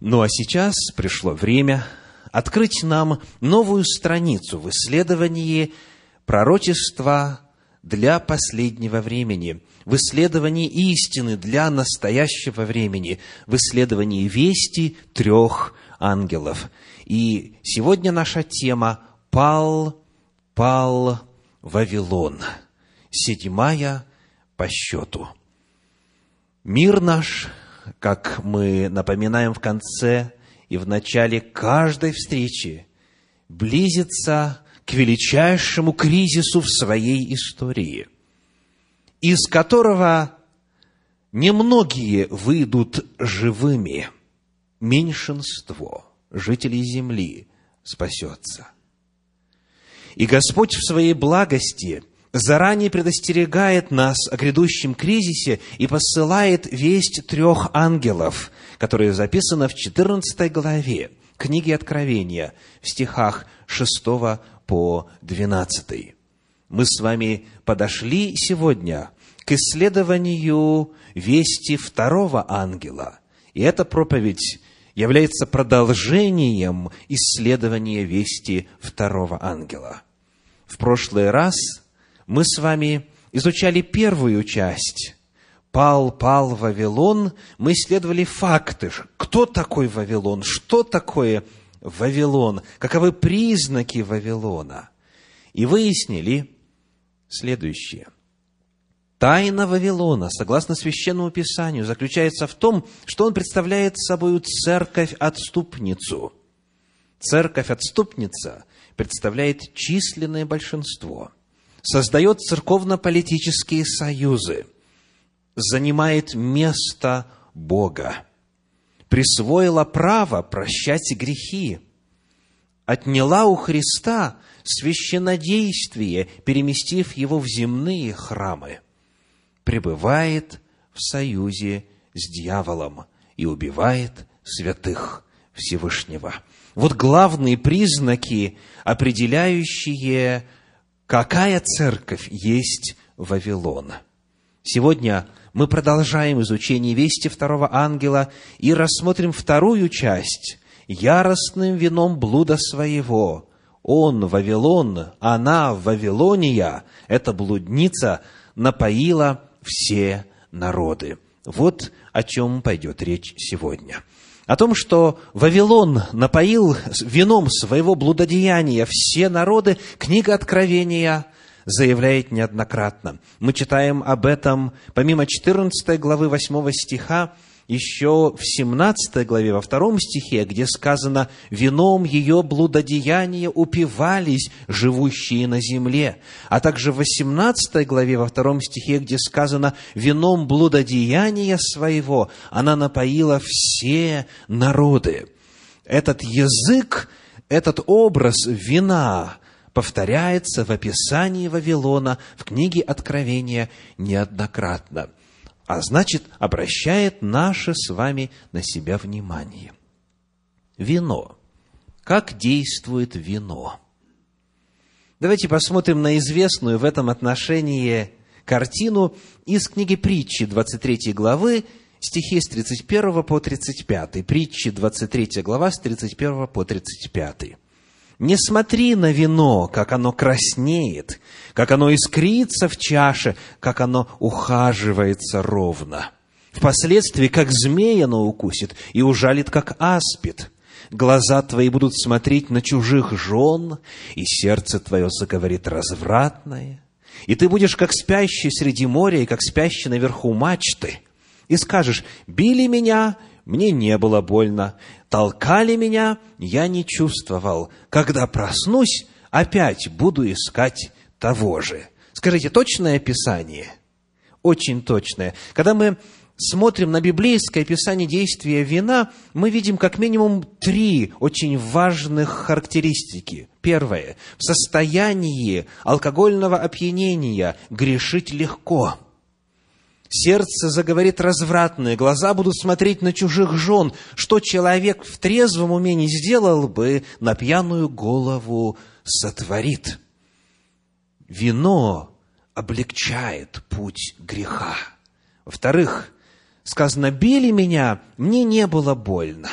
Ну а сейчас пришло время открыть нам новую страницу в исследовании пророчества для последнего времени, в исследовании истины для настоящего времени, в исследовании вести трех ангелов. И сегодня наша тема «Пал, пал Вавилон», седьмая по счету. Мир наш – как мы напоминаем в конце и в начале каждой встречи, близится к величайшему кризису в своей истории, из которого немногие выйдут живыми, меньшинство жителей земли спасется. И Господь в своей благости – заранее предостерегает нас о грядущем кризисе и посылает весть трех ангелов, которая записана в 14 главе книги Откровения в стихах 6 по 12. Мы с вами подошли сегодня к исследованию вести второго ангела. И эта проповедь является продолжением исследования вести второго ангела. В прошлый раз мы с вами изучали первую часть. Пал, пал Вавилон. Мы исследовали факты. Кто такой Вавилон? Что такое Вавилон? Каковы признаки Вавилона? И выяснили следующее. Тайна Вавилона, согласно Священному Писанию, заключается в том, что он представляет собой церковь-отступницу. Церковь-отступница представляет численное большинство – создает церковно-политические союзы, занимает место Бога, присвоила право прощать грехи, отняла у Христа священнодействие, переместив его в земные храмы, пребывает в союзе с дьяволом и убивает святых Всевышнего. Вот главные признаки, определяющие Какая церковь есть Вавилон? Сегодня мы продолжаем изучение вести второго ангела и рассмотрим вторую часть яростным вином блуда своего. Он, Вавилон, она, Вавилония, эта блудница, напоила все народы. Вот о чем пойдет речь сегодня о том, что Вавилон напоил вином своего блудодеяния все народы, книга Откровения заявляет неоднократно. Мы читаем об этом, помимо 14 главы 8 стиха, еще в 17 главе, во втором стихе, где сказано «вином ее блудодеяния упивались живущие на земле», а также в 18 главе, во втором стихе, где сказано «вином блудодеяния своего она напоила все народы». Этот язык, этот образ вина повторяется в описании Вавилона в книге Откровения неоднократно – а значит, обращает наше с вами на себя внимание. Вино. Как действует вино? Давайте посмотрим на известную в этом отношении картину из книги притчи 23 главы, стихи с 31 по 35. Притчи 23 глава с 31 по 35. Не смотри на вино, как оно краснеет, как оно искрится в чаше, как оно ухаживается ровно. Впоследствии, как змея оно укусит и ужалит, как аспид. Глаза твои будут смотреть на чужих жен, и сердце твое заговорит развратное. И ты будешь как спящий среди моря и как спящий наверху мачты. И скажешь, били меня, мне не было больно. Толкали меня, я не чувствовал. Когда проснусь, опять буду искать того же. Скажите, точное описание? Очень точное. Когда мы смотрим на библейское описание действия вина, мы видим как минимум три очень важных характеристики. Первое. В состоянии алкогольного опьянения грешить легко – Сердце заговорит развратное, глаза будут смотреть на чужих жен. Что человек в трезвом уме не сделал бы, на пьяную голову сотворит. Вино облегчает путь греха. Во-вторых, сказано, били меня, мне не было больно.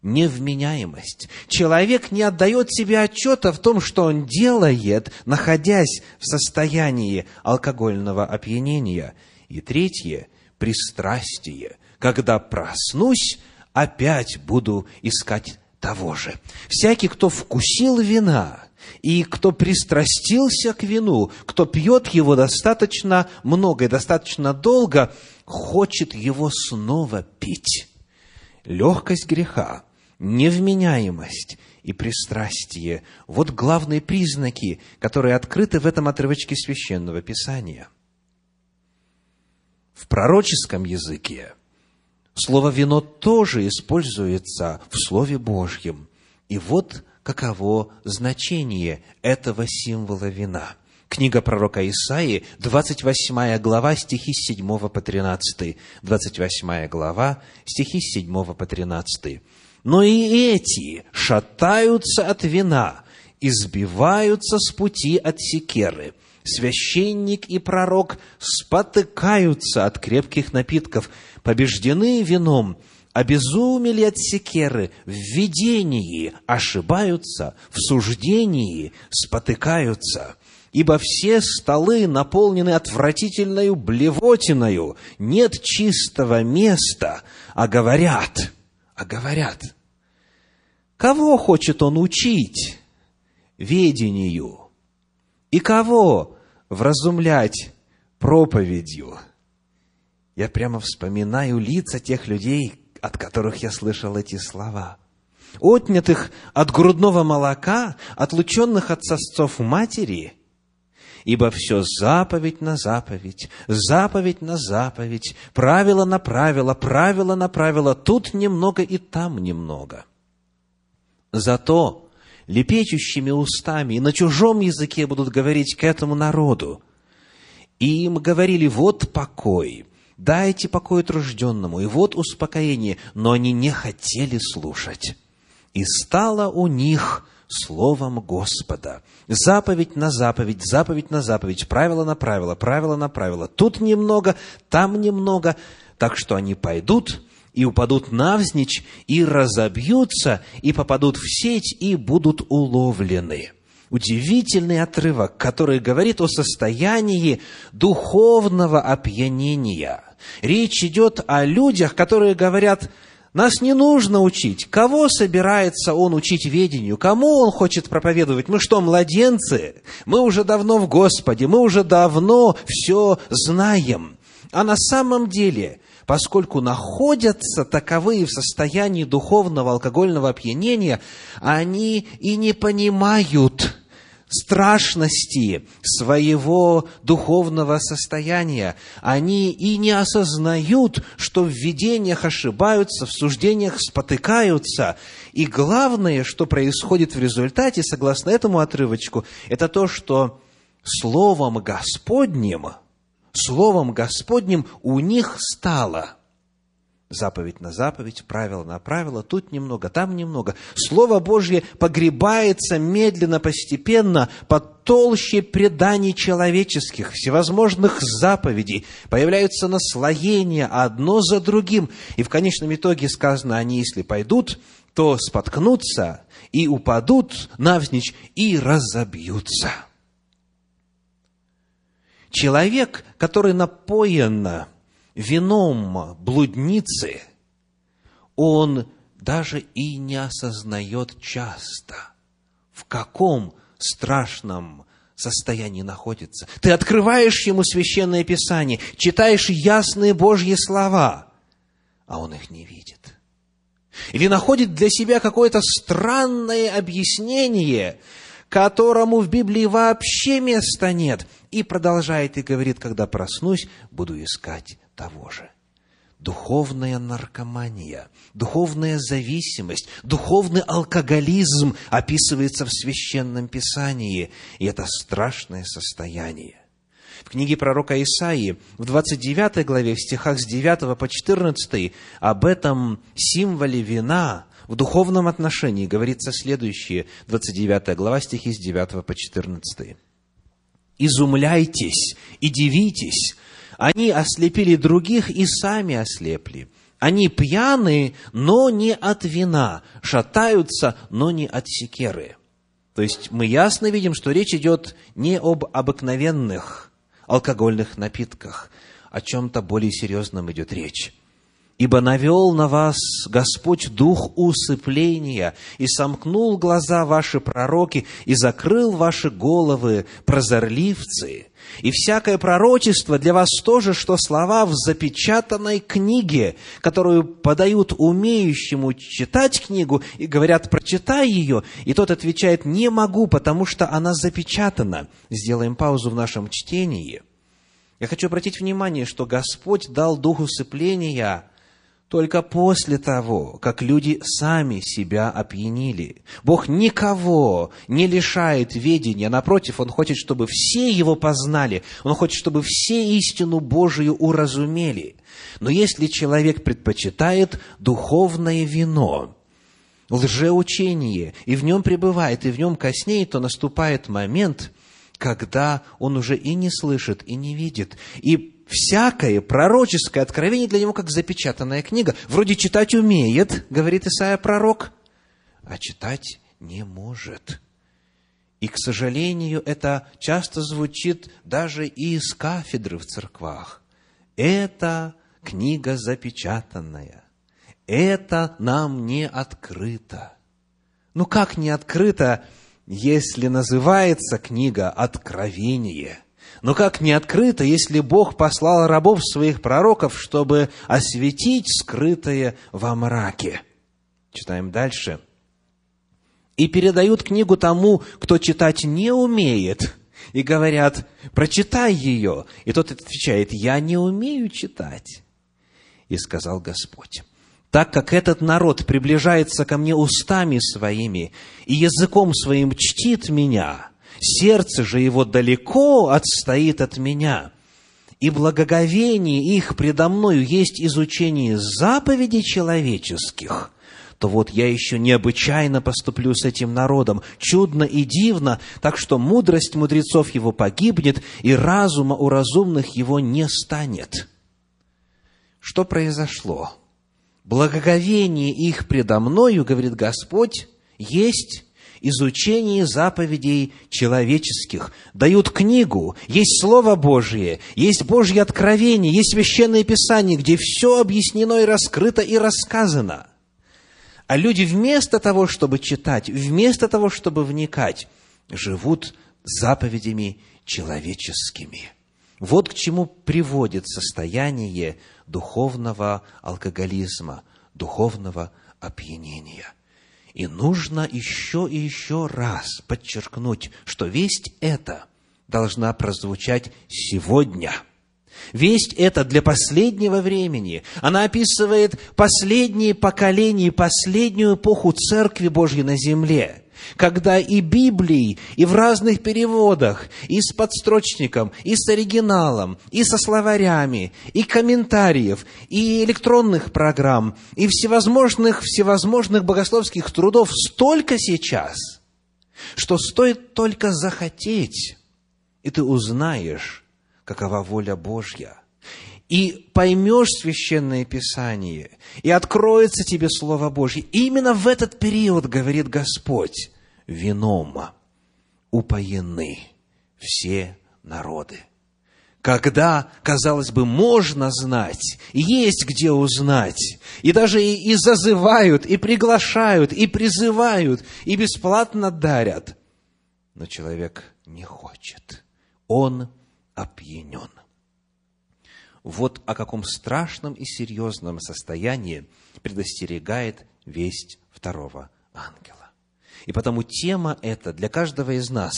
невменяемость. Человек не отдает себе отчета в том, что он делает, находясь в состоянии алкогольного опьянения. И третье – пристрастие. Когда проснусь, опять буду искать того же. Всякий, кто вкусил вина, и кто пристрастился к вину, кто пьет его достаточно много и достаточно долго, хочет его снова пить. Легкость греха невменяемость и пристрастие – вот главные признаки, которые открыты в этом отрывочке Священного Писания. В пророческом языке слово «вино» тоже используется в Слове Божьем. И вот каково значение этого символа вина – Книга пророка Исаии, 28 глава, стихи с 7 по 13. 28 глава, стихи с 7 по 13 но и эти шатаются от вина, избиваются с пути от секеры. Священник и пророк спотыкаются от крепких напитков, побеждены вином, обезумели от секеры, в видении ошибаются, в суждении спотыкаются. Ибо все столы наполнены отвратительною блевотиною, нет чистого места, а говорят – а говорят, кого хочет он учить ведению и кого вразумлять проповедью. Я прямо вспоминаю лица тех людей, от которых я слышал эти слова. Отнятых от грудного молока, отлученных от сосцов матери – ибо все заповедь на заповедь, заповедь на заповедь, правило на правило, правило на правило, тут немного и там немного. Зато лепечущими устами и на чужом языке будут говорить к этому народу. И им говорили, вот покой, дайте покой тружденному, и вот успокоение, но они не хотели слушать. И стало у них Словом Господа. Заповедь на заповедь, заповедь на заповедь, правило на правило, правило на правило. Тут немного, там немного, так что они пойдут и упадут навзничь, и разобьются, и попадут в сеть, и будут уловлены. Удивительный отрывок, который говорит о состоянии духовного опьянения. Речь идет о людях, которые говорят – нас не нужно учить. Кого собирается он учить ведению? Кому он хочет проповедовать? Мы что, младенцы? Мы уже давно в Господе, мы уже давно все знаем. А на самом деле, поскольку находятся таковые в состоянии духовного алкогольного опьянения, они и не понимают, страшности своего духовного состояния. Они и не осознают, что в видениях ошибаются, в суждениях спотыкаются. И главное, что происходит в результате, согласно этому отрывочку, это то, что Словом Господним, Словом Господним у них стало – заповедь на заповедь, правило на правило, тут немного, там немного. Слово Божье погребается медленно, постепенно под толще преданий человеческих, всевозможных заповедей. Появляются наслоения одно за другим. И в конечном итоге сказано, они, если пойдут, то споткнутся и упадут навзничь и разобьются. Человек, который напоен вином блудницы, он даже и не осознает часто, в каком страшном состоянии находится. Ты открываешь ему священное писание, читаешь ясные Божьи слова, а он их не видит. Или находит для себя какое-то странное объяснение, которому в Библии вообще места нет, и продолжает и говорит, когда проснусь, буду искать того же. Духовная наркомания, духовная зависимость, духовный алкоголизм описывается в Священном Писании, и это страшное состояние. В книге пророка Исаии, в 29 главе, в стихах с 9 по 14, об этом символе вина в духовном отношении говорится следующее, 29 глава, стихи с 9 по 14. «Изумляйтесь и дивитесь, они ослепили других и сами ослепли. Они пьяны, но не от вина, шатаются, но не от секеры. То есть мы ясно видим, что речь идет не об обыкновенных алкогольных напитках, о чем-то более серьезном идет речь. Ибо навел на вас Господь дух усыпления, и сомкнул глаза ваши пророки, и закрыл ваши головы прозорливцы. И всякое пророчество для вас тоже, что слова в запечатанной книге, которую подают умеющему читать книгу, и говорят, прочитай ее, и тот отвечает, не могу, потому что она запечатана. Сделаем паузу в нашем чтении. Я хочу обратить внимание, что Господь дал дух усыпления только после того, как люди сами себя опьянили. Бог никого не лишает ведения, напротив, Он хочет, чтобы все Его познали, Он хочет, чтобы все истину Божию уразумели. Но если человек предпочитает духовное вино, лжеучение, и в нем пребывает, и в нем коснеет, то наступает момент, когда он уже и не слышит, и не видит, и всякое пророческое откровение для него как запечатанная книга. Вроде читать умеет, говорит Исаия пророк, а читать не может. И, к сожалению, это часто звучит даже и из кафедры в церквах. Это книга запечатанная. Это нам не открыто. Ну как не открыто, если называется книга «Откровение»? Но как не открыто, если Бог послал рабов своих пророков, чтобы осветить скрытое во мраке? Читаем дальше. И передают книгу тому, кто читать не умеет, и говорят, прочитай ее. И тот отвечает, я не умею читать. И сказал Господь, так как этот народ приближается ко мне устами своими и языком своим чтит меня – сердце же его далеко отстоит от меня, и благоговение их предо мною есть изучение заповедей человеческих, то вот я еще необычайно поступлю с этим народом, чудно и дивно, так что мудрость мудрецов его погибнет, и разума у разумных его не станет. Что произошло? Благоговение их предо мною, говорит Господь, есть изучении заповедей человеческих. Дают книгу, есть Слово Божие, есть Божье откровение, есть Священное Писание, где все объяснено и раскрыто и рассказано. А люди вместо того, чтобы читать, вместо того, чтобы вникать, живут заповедями человеческими. Вот к чему приводит состояние духовного алкоголизма, духовного опьянения – и нужно еще и еще раз подчеркнуть, что весть эта должна прозвучать сегодня. Весть эта для последнего времени. Она описывает последние поколения, последнюю эпоху Церкви Божьей на земле – когда и Библии, и в разных переводах, и с подстрочником, и с оригиналом, и со словарями, и комментариев, и электронных программ, и всевозможных, всевозможных богословских трудов столько сейчас, что стоит только захотеть, и ты узнаешь, какова воля Божья – и поймешь священное Писание, и откроется тебе Слово Божье. И именно в этот период, говорит Господь, вином упоены все народы. Когда, казалось бы, можно знать, есть где узнать, и даже и, и зазывают, и приглашают, и призывают, и бесплатно дарят. Но человек не хочет. Он опьянен. Вот о каком страшном и серьезном состоянии предостерегает весть второго ангела. И потому тема эта для каждого из нас,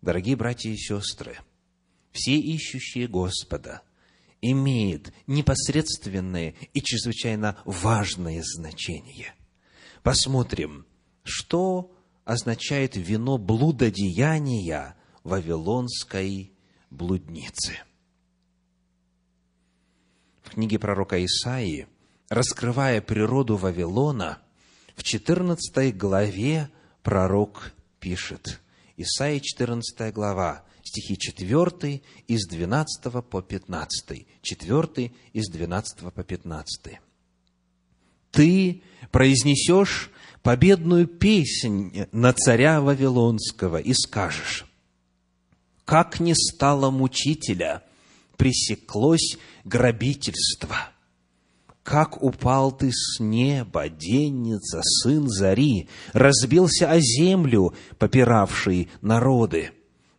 дорогие братья и сестры, все ищущие Господа, имеет непосредственное и чрезвычайно важное значение. Посмотрим, что означает вино блудодеяния вавилонской блудницы – книге пророка Исаии, раскрывая природу Вавилона, в 14 главе пророк пишет. Исаия 14 глава, стихи 4 из 12 по 15. 4 из 12 по 15. ты произнесешь победную песнь на царя Вавилонского и скажешь, «Как не стало мучителя, пресеклось грабительство» как упал ты с неба, денница, сын зари, разбился о землю, попиравший народы.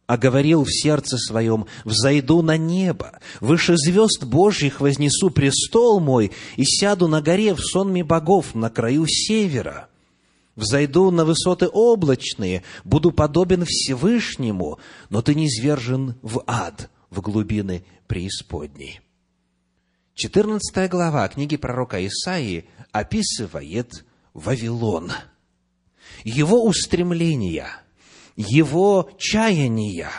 А говорил в сердце своем, взойду на небо, выше звезд Божьих вознесу престол мой и сяду на горе в сонме богов на краю севера. Взойду на высоты облачные, буду подобен Всевышнему, но ты не свержен в ад, в глубины преисподней. 14 глава книги пророка Исаии описывает Вавилон, его устремления, его чаяния,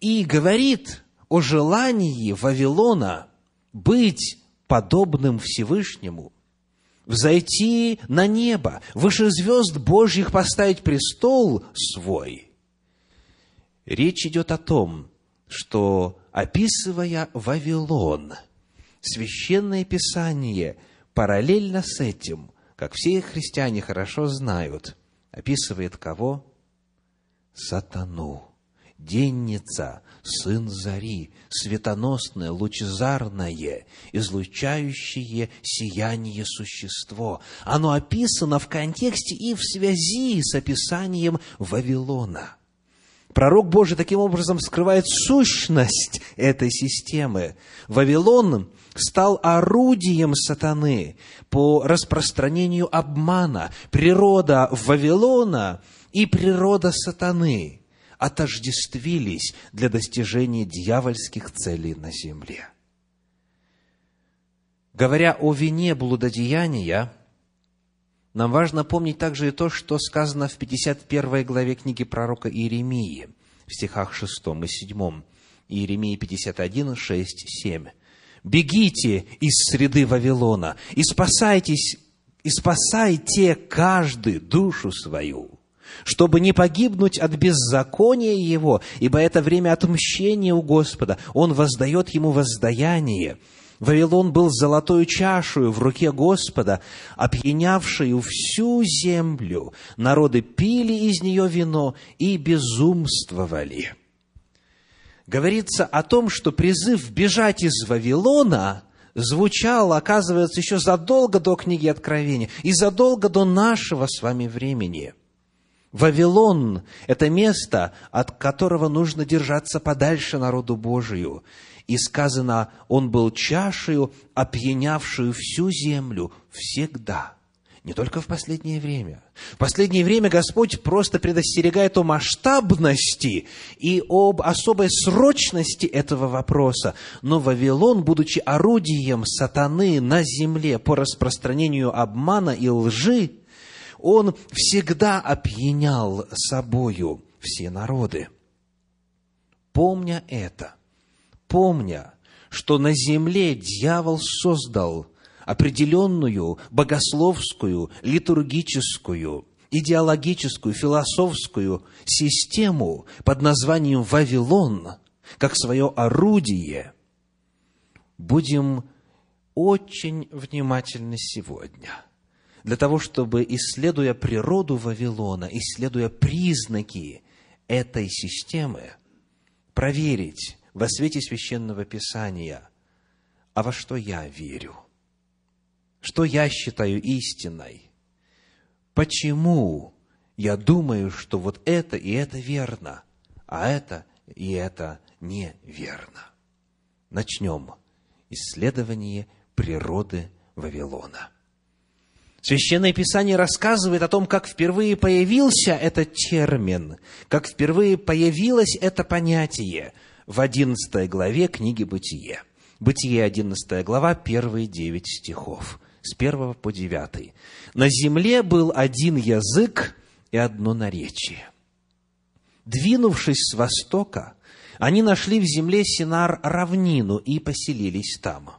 и говорит о желании Вавилона быть подобным Всевышнему, взойти на небо, выше звезд Божьих поставить престол свой. Речь идет о том, что описывая Вавилон, Священное Писание параллельно с этим, как все христиане хорошо знают, описывает кого? Сатану. Денница, сын зари, светоносное, лучезарное, излучающее сияние существо. Оно описано в контексте и в связи с описанием Вавилона – Пророк Божий таким образом скрывает сущность этой системы. Вавилон стал орудием сатаны по распространению обмана. Природа Вавилона и природа сатаны отождествились для достижения дьявольских целей на земле. Говоря о вине блудодеяния, нам важно помнить также и то, что сказано в 51 главе книги пророка Иеремии, в стихах 6 и 7. Иеремии 51, 6, 7. «Бегите из среды Вавилона и спасайтесь, и спасайте каждый душу свою, чтобы не погибнуть от беззакония его, ибо это время отмщения у Господа, Он воздает ему воздаяние, Вавилон был золотой чашей в руке Господа, опьянявшую всю землю. Народы пили из нее вино и безумствовали. Говорится о том, что призыв бежать из Вавилона звучал, оказывается, еще задолго до книги Откровения и задолго до нашего с вами времени – Вавилон – это место, от которого нужно держаться подальше народу Божию и сказано, он был чашею, опьянявшую всю землю всегда. Не только в последнее время. В последнее время Господь просто предостерегает о масштабности и об особой срочности этого вопроса. Но Вавилон, будучи орудием сатаны на земле по распространению обмана и лжи, он всегда опьянял собою все народы. Помня это – помня, что на земле дьявол создал определенную богословскую, литургическую, идеологическую, философскую систему под названием Вавилон, как свое орудие, будем очень внимательны сегодня для того, чтобы, исследуя природу Вавилона, исследуя признаки этой системы, проверить, во свете священного писания, а во что я верю, что я считаю истиной, почему я думаю, что вот это и это верно, а это и это неверно. Начнем исследование природы Вавилона. Священное Писание рассказывает о том, как впервые появился этот термин, как впервые появилось это понятие – в 11 главе книги «Бытие». Бытие, 11 глава, первые девять стихов, с 1 по 9. «На земле был один язык и одно наречие. Двинувшись с востока, они нашли в земле Синар равнину и поселились там.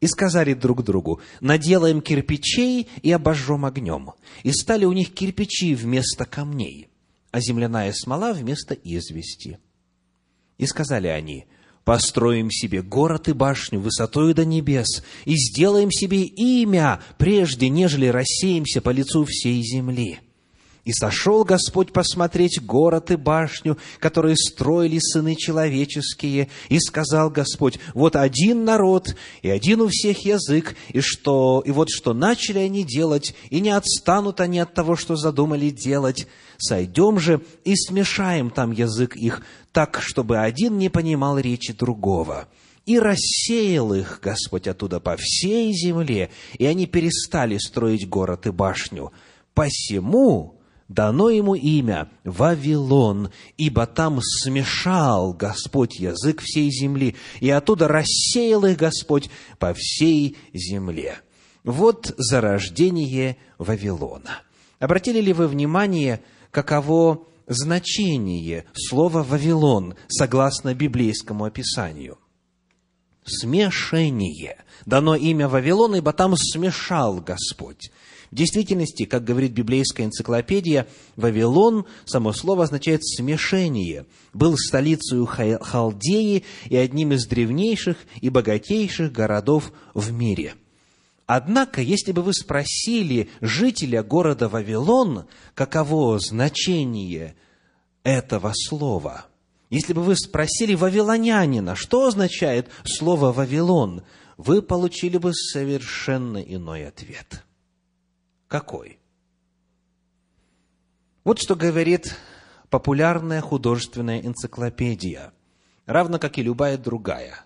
И сказали друг другу, наделаем кирпичей и обожжем огнем. И стали у них кирпичи вместо камней, а земляная смола вместо извести. И сказали они, построим себе город и башню высотою до небес, и сделаем себе имя, прежде нежели рассеемся по лицу всей земли». И сошел Господь посмотреть город и башню, которые строили сыны человеческие. И сказал Господь, вот один народ, и один у всех язык, и, что, и вот что начали они делать, и не отстанут они от того, что задумали делать. Сойдем же и смешаем там язык их, так, чтобы один не понимал речи другого. И рассеял их Господь оттуда по всей земле, и они перестали строить город и башню. Посему дано ему имя Вавилон, ибо там смешал Господь язык всей земли, и оттуда рассеял их Господь по всей земле. Вот зарождение Вавилона. Обратили ли вы внимание, каково значение слова «Вавилон» согласно библейскому описанию? Смешение. Дано имя Вавилон, ибо там смешал Господь. В действительности, как говорит библейская энциклопедия, Вавилон, само слово означает «смешение», был столицей Халдеи и одним из древнейших и богатейших городов в мире. Однако, если бы вы спросили жителя города Вавилон, каково значение этого слова, если бы вы спросили вавилонянина, что означает слово «Вавилон», вы получили бы совершенно иной ответ – какой? Вот что говорит популярная художественная энциклопедия, равно как и любая другая,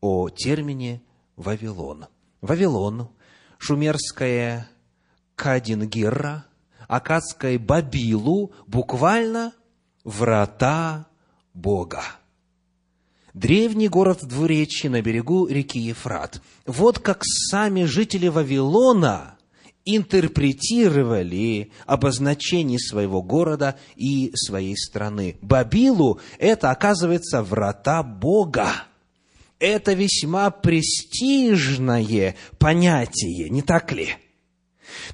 о термине «Вавилон». Вавилон, шумерское Кадингирра, акадское Бабилу, буквально «врата Бога». Древний город в двуречье на берегу реки Ефрат. Вот как сами жители Вавилона – интерпретировали обозначение своего города и своей страны. Бабилу – это, оказывается, врата Бога. Это весьма престижное понятие, не так ли?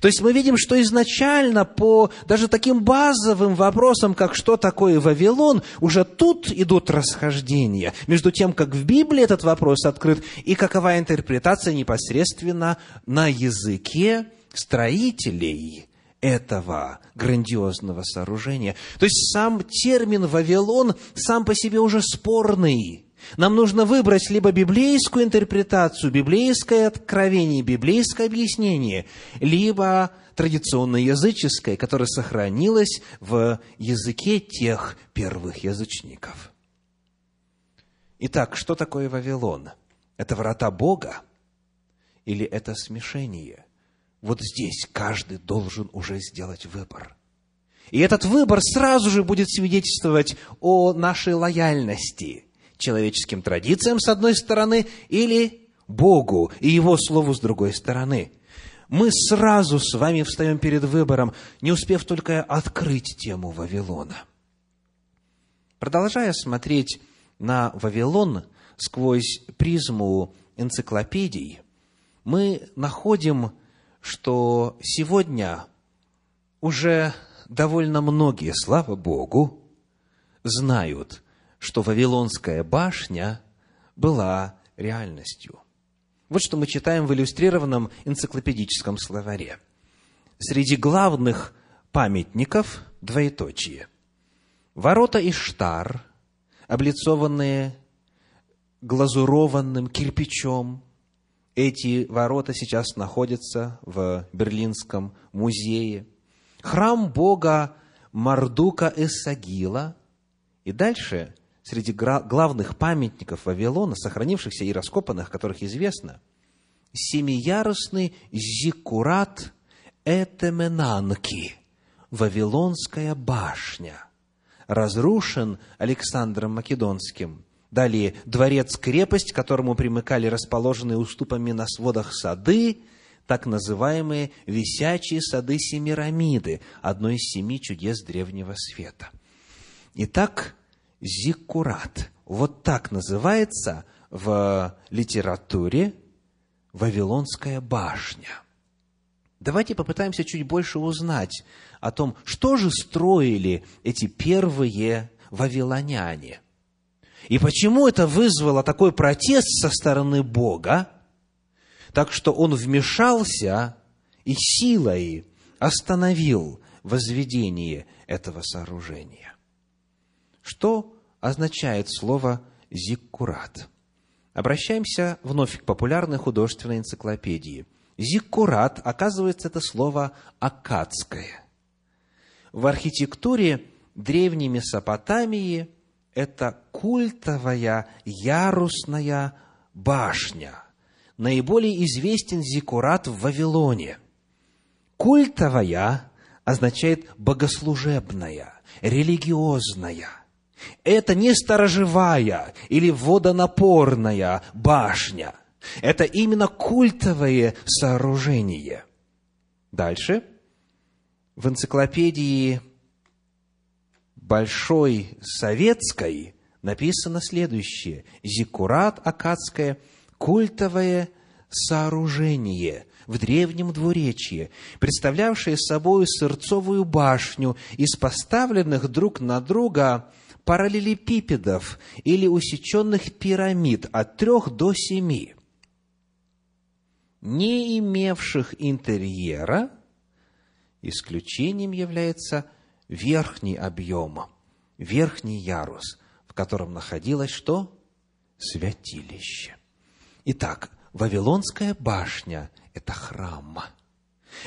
То есть мы видим, что изначально по даже таким базовым вопросам, как что такое Вавилон, уже тут идут расхождения между тем, как в Библии этот вопрос открыт, и какова интерпретация непосредственно на языке строителей этого грандиозного сооружения. То есть сам термин «Вавилон» сам по себе уже спорный. Нам нужно выбрать либо библейскую интерпретацию, библейское откровение, библейское объяснение, либо традиционно языческое, которое сохранилось в языке тех первых язычников. Итак, что такое Вавилон? Это врата Бога или это смешение? вот здесь каждый должен уже сделать выбор. И этот выбор сразу же будет свидетельствовать о нашей лояльности человеческим традициям с одной стороны или Богу и Его Слову с другой стороны. Мы сразу с вами встаем перед выбором, не успев только открыть тему Вавилона. Продолжая смотреть на Вавилон сквозь призму энциклопедий, мы находим что сегодня уже довольно многие, слава Богу, знают, что Вавилонская башня была реальностью. Вот что мы читаем в иллюстрированном энциклопедическом словаре. Среди главных памятников двоеточие. Ворота Иштар, облицованные глазурованным кирпичом, эти ворота сейчас находятся в Берлинском музее. Храм Бога Мардука Эссагила. И дальше, среди главных памятников Вавилона, сохранившихся и раскопанных, которых известно, семиярусный зиккурат Этеменанки, Вавилонская башня, разрушен Александром Македонским – Далее, дворец-крепость, к которому примыкали расположенные уступами на сводах сады, так называемые висячие сады Семирамиды, одно из семи чудес древнего света. Итак, Зиккурат. Вот так называется в литературе Вавилонская башня. Давайте попытаемся чуть больше узнать о том, что же строили эти первые вавилоняне. И почему это вызвало такой протест со стороны Бога, так что он вмешался и силой остановил возведение этого сооружения. Что означает слово «зиккурат»? Обращаемся вновь к популярной художественной энциклопедии. Зиккурат, оказывается, это слово акадское. В архитектуре древней Месопотамии это культовая ярусная башня. Наиболее известен зиккурат в Вавилоне. Культовая означает богослужебная, религиозная. Это не сторожевая или водонапорная башня. Это именно культовое сооружение. Дальше. В энциклопедии Большой Советской написано следующее. Зиккурат Акадское – культовое сооружение – в древнем двуречье, представлявшее собой сырцовую башню из поставленных друг на друга параллелепипедов или усеченных пирамид от трех до семи, не имевших интерьера, исключением является верхний объем, верхний ярус, в котором находилось что? Святилище. Итак, Вавилонская башня это храм.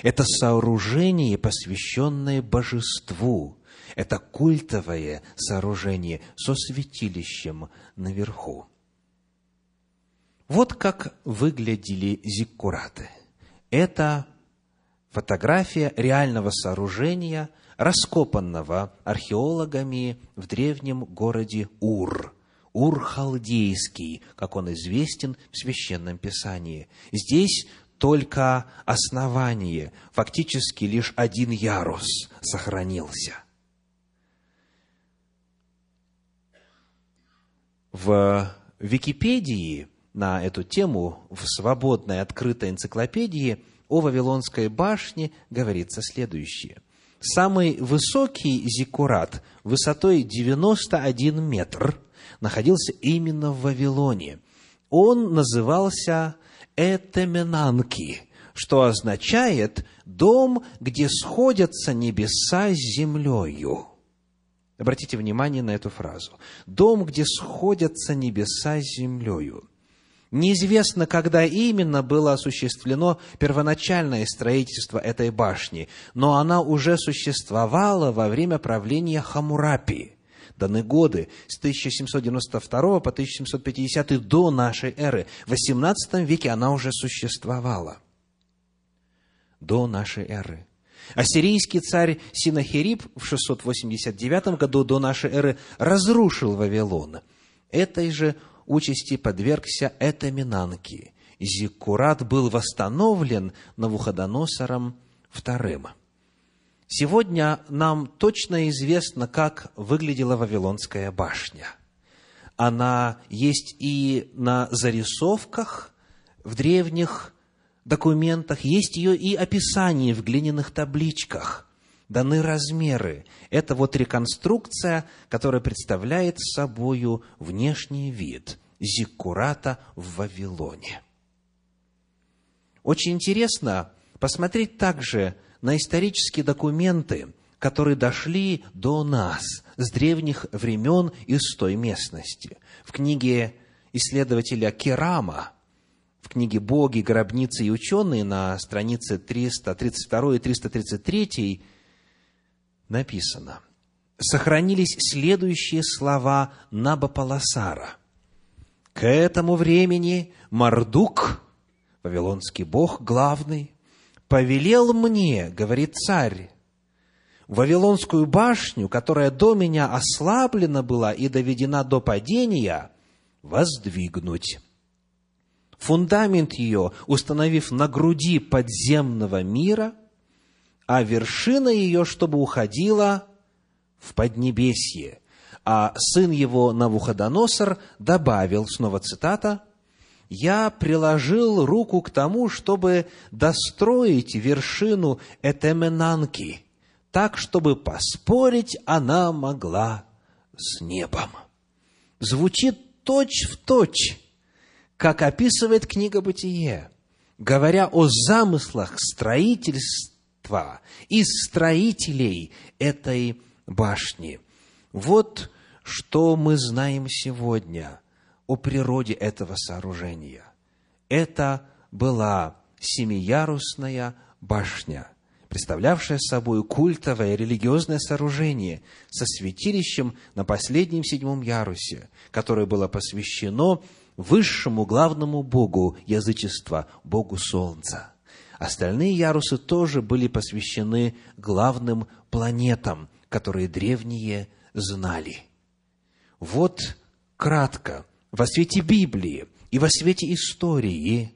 Это сооружение, посвященное божеству. Это культовое сооружение со святилищем наверху. Вот как выглядели зиккураты. Это фотография реального сооружения, раскопанного археологами в древнем городе Ур. Ур-Халдейский, как он известен в Священном Писании. Здесь только основание, фактически лишь один ярус сохранился. В Википедии на эту тему, в свободной открытой энциклопедии о Вавилонской башне говорится следующее. Самый высокий зиккурат высотой 91 метр находился именно в Вавилоне. Он назывался Этеменанки, что означает «дом, где сходятся небеса с землею». Обратите внимание на эту фразу. «Дом, где сходятся небеса с землею». Неизвестно, когда именно было осуществлено первоначальное строительство этой башни, но она уже существовала во время правления Хамурапи даны годы с 1792 по 1750 до нашей эры. В XVIII веке она уже существовала. До нашей эры. Ассирийский царь Синахирип в 689 году до нашей эры разрушил Вавилон. Этой же участи подвергся Этаминанки. Зиккурат был восстановлен Навуходоносором II. Сегодня нам точно известно, как выглядела Вавилонская башня. Она есть и на зарисовках в древних документах, есть ее и описание в глиняных табличках. Даны размеры. Это вот реконструкция, которая представляет собою внешний вид зиккурата в Вавилоне. Очень интересно посмотреть также на исторические документы, которые дошли до нас с древних времен из той местности. В книге исследователя Керама, в книге «Боги, гробницы и ученые» на странице 332 и 333 написано, сохранились следующие слова Набополосара. «К этому времени Мардук, вавилонский бог главный, повелел мне, говорит царь, Вавилонскую башню, которая до меня ослаблена была и доведена до падения, воздвигнуть. Фундамент ее, установив на груди подземного мира, а вершина ее, чтобы уходила в Поднебесье. А сын его Навуходоносор добавил, снова цитата, я приложил руку к тому, чтобы достроить вершину Этеменанки, так, чтобы поспорить она могла с небом. звучит точь-в-точь, точь, как описывает книга «Бытие», говоря о замыслах строительства и строителей этой башни. Вот что мы знаем сегодня о природе этого сооружения. Это была семиярусная башня, представлявшая собой культовое религиозное сооружение со святилищем на последнем седьмом ярусе, которое было посвящено высшему главному богу язычества, богу солнца. Остальные ярусы тоже были посвящены главным планетам, которые древние знали. Вот кратко, во свете Библии и во свете истории,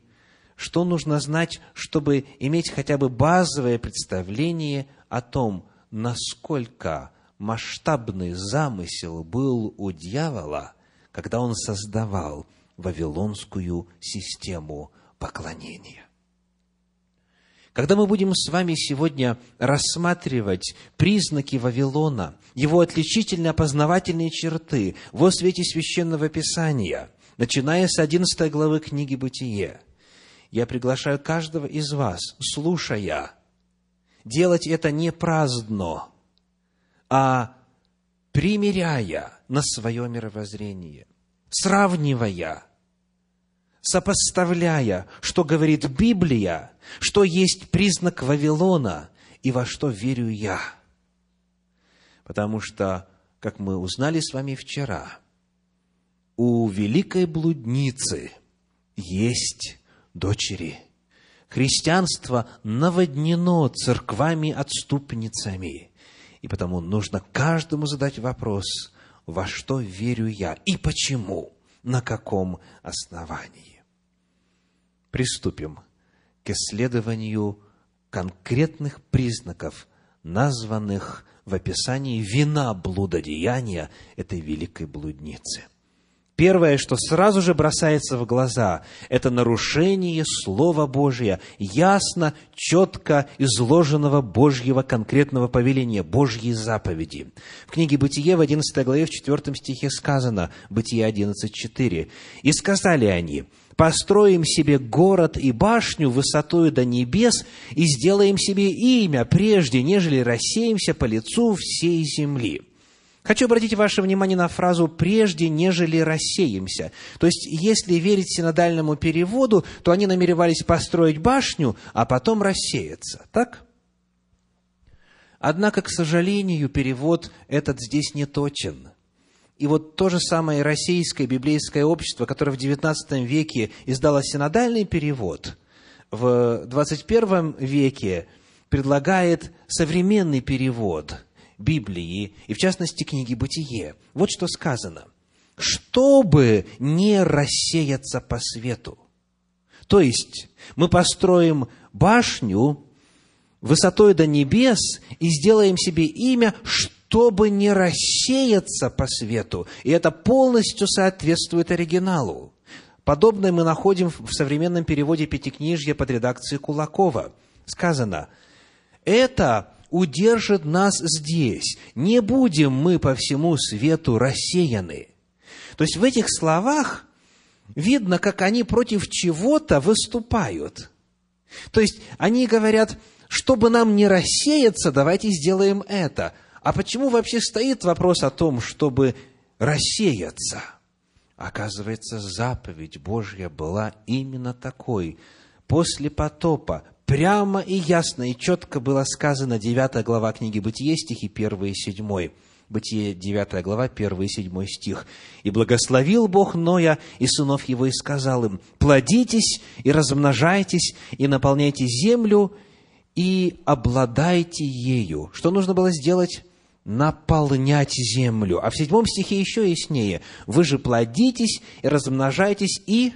что нужно знать, чтобы иметь хотя бы базовое представление о том, насколько масштабный замысел был у дьявола, когда он создавал вавилонскую систему поклонения. Когда мы будем с вами сегодня рассматривать признаки Вавилона, его отличительные опознавательные черты во свете Священного Писания, начиная с 11 главы книги «Бытие», я приглашаю каждого из вас, слушая, делать это не праздно, а примеряя на свое мировоззрение, сравнивая – сопоставляя, что говорит Библия, что есть признак Вавилона и во что верю я. Потому что, как мы узнали с вами вчера, у великой блудницы есть дочери. Христианство наводнено церквами-отступницами. И потому нужно каждому задать вопрос, во что верю я и почему, на каком основании приступим к исследованию конкретных признаков, названных в описании вина блудодеяния этой великой блудницы. Первое, что сразу же бросается в глаза, это нарушение Слова Божия, ясно, четко изложенного Божьего конкретного повеления, Божьей заповеди. В книге «Бытие» в 11 главе, в 4 стихе сказано, Бытие 11.4, «И сказали они, построим себе город и башню высотою до небес и сделаем себе имя, прежде нежели рассеемся по лицу всей земли». Хочу обратить ваше внимание на фразу «прежде, нежели рассеемся». То есть, если верить синодальному переводу, то они намеревались построить башню, а потом рассеяться. Так? Однако, к сожалению, перевод этот здесь не точен. И вот то же самое российское библейское общество, которое в XIX веке издало синодальный перевод, в XXI веке предлагает современный перевод Библии, и в частности книги «Бытие». Вот что сказано. «Чтобы не рассеяться по свету». То есть, мы построим башню высотой до небес и сделаем себе имя, чтобы не рассеяться по свету. И это полностью соответствует оригиналу. Подобное мы находим в современном переводе Пятикнижья под редакцией Кулакова. Сказано, это удержит нас здесь. Не будем мы по всему свету рассеяны. То есть в этих словах видно, как они против чего-то выступают. То есть они говорят, чтобы нам не рассеяться, давайте сделаем это. А почему вообще стоит вопрос о том, чтобы рассеяться? Оказывается, заповедь Божья была именно такой. После потопа прямо и ясно и четко было сказано 9 глава книги Бытие, стихи 1 и 7. Бытие 9 глава, 1 и 7 стих. «И благословил Бог Ноя и сынов его, и сказал им, «Плодитесь и размножайтесь, и наполняйте землю, и обладайте ею». Что нужно было сделать? Наполнять землю. А в седьмом стихе еще яснее. Вы же плодитесь и размножайтесь и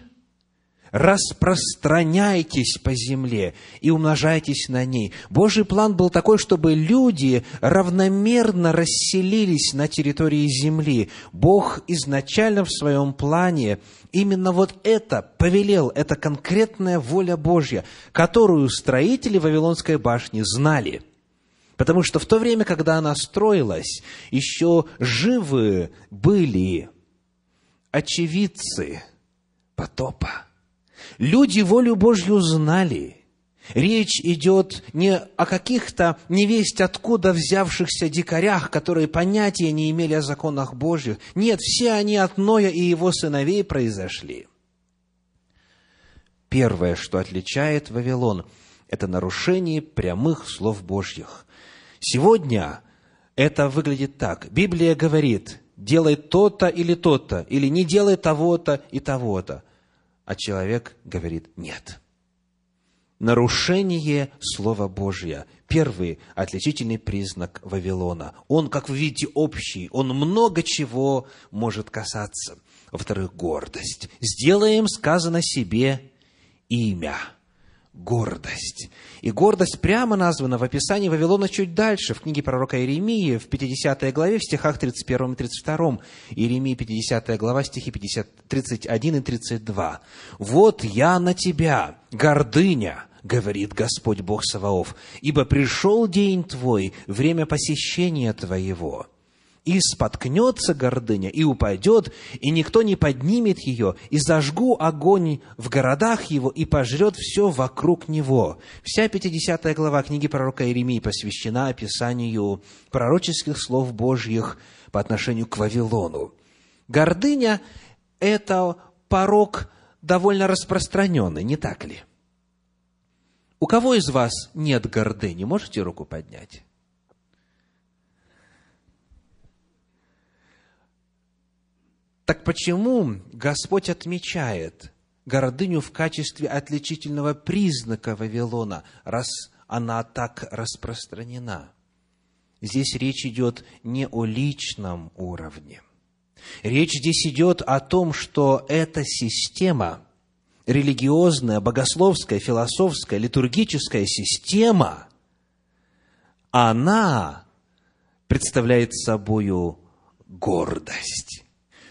распространяйтесь по земле и умножайтесь на ней. Божий план был такой, чтобы люди равномерно расселились на территории земли. Бог изначально в своем плане именно вот это повелел, это конкретная воля Божья, которую строители Вавилонской башни знали – Потому что в то время, когда она строилась, еще живы были очевидцы потопа. Люди волю Божью знали. Речь идет не о каких-то невесть откуда взявшихся дикарях, которые понятия не имели о законах Божьих. Нет, все они от Ноя и его сыновей произошли. Первое, что отличает Вавилон, это нарушение прямых слов Божьих. Сегодня это выглядит так. Библия говорит, делай то-то или то-то, или не делай того-то и того-то. А человек говорит, нет. Нарушение Слова Божьего. Первый отличительный признак Вавилона. Он, как вы видите, общий. Он много чего может касаться. Во-вторых, гордость. Сделаем, сказано себе, имя – гордость. И гордость прямо названа в описании Вавилона чуть дальше, в книге пророка Иеремии, в 50 главе, в стихах 31 и 32. Иеремии, 50 глава, стихи 50, 31 и 32. «Вот я на тебя, гордыня, говорит Господь Бог Саваоф, ибо пришел день твой, время посещения твоего» и споткнется гордыня, и упадет, и никто не поднимет ее, и зажгу огонь в городах его, и пожрет все вокруг него». Вся 50 глава книги пророка Иеремии посвящена описанию пророческих слов Божьих по отношению к Вавилону. Гордыня – это порог довольно распространенный, не так ли? У кого из вас нет гордыни? Можете руку поднять? Так почему Господь отмечает гордыню в качестве отличительного признака Вавилона, раз она так распространена? Здесь речь идет не о личном уровне. Речь здесь идет о том, что эта система, религиозная, богословская, философская, литургическая система, она представляет собою гордость.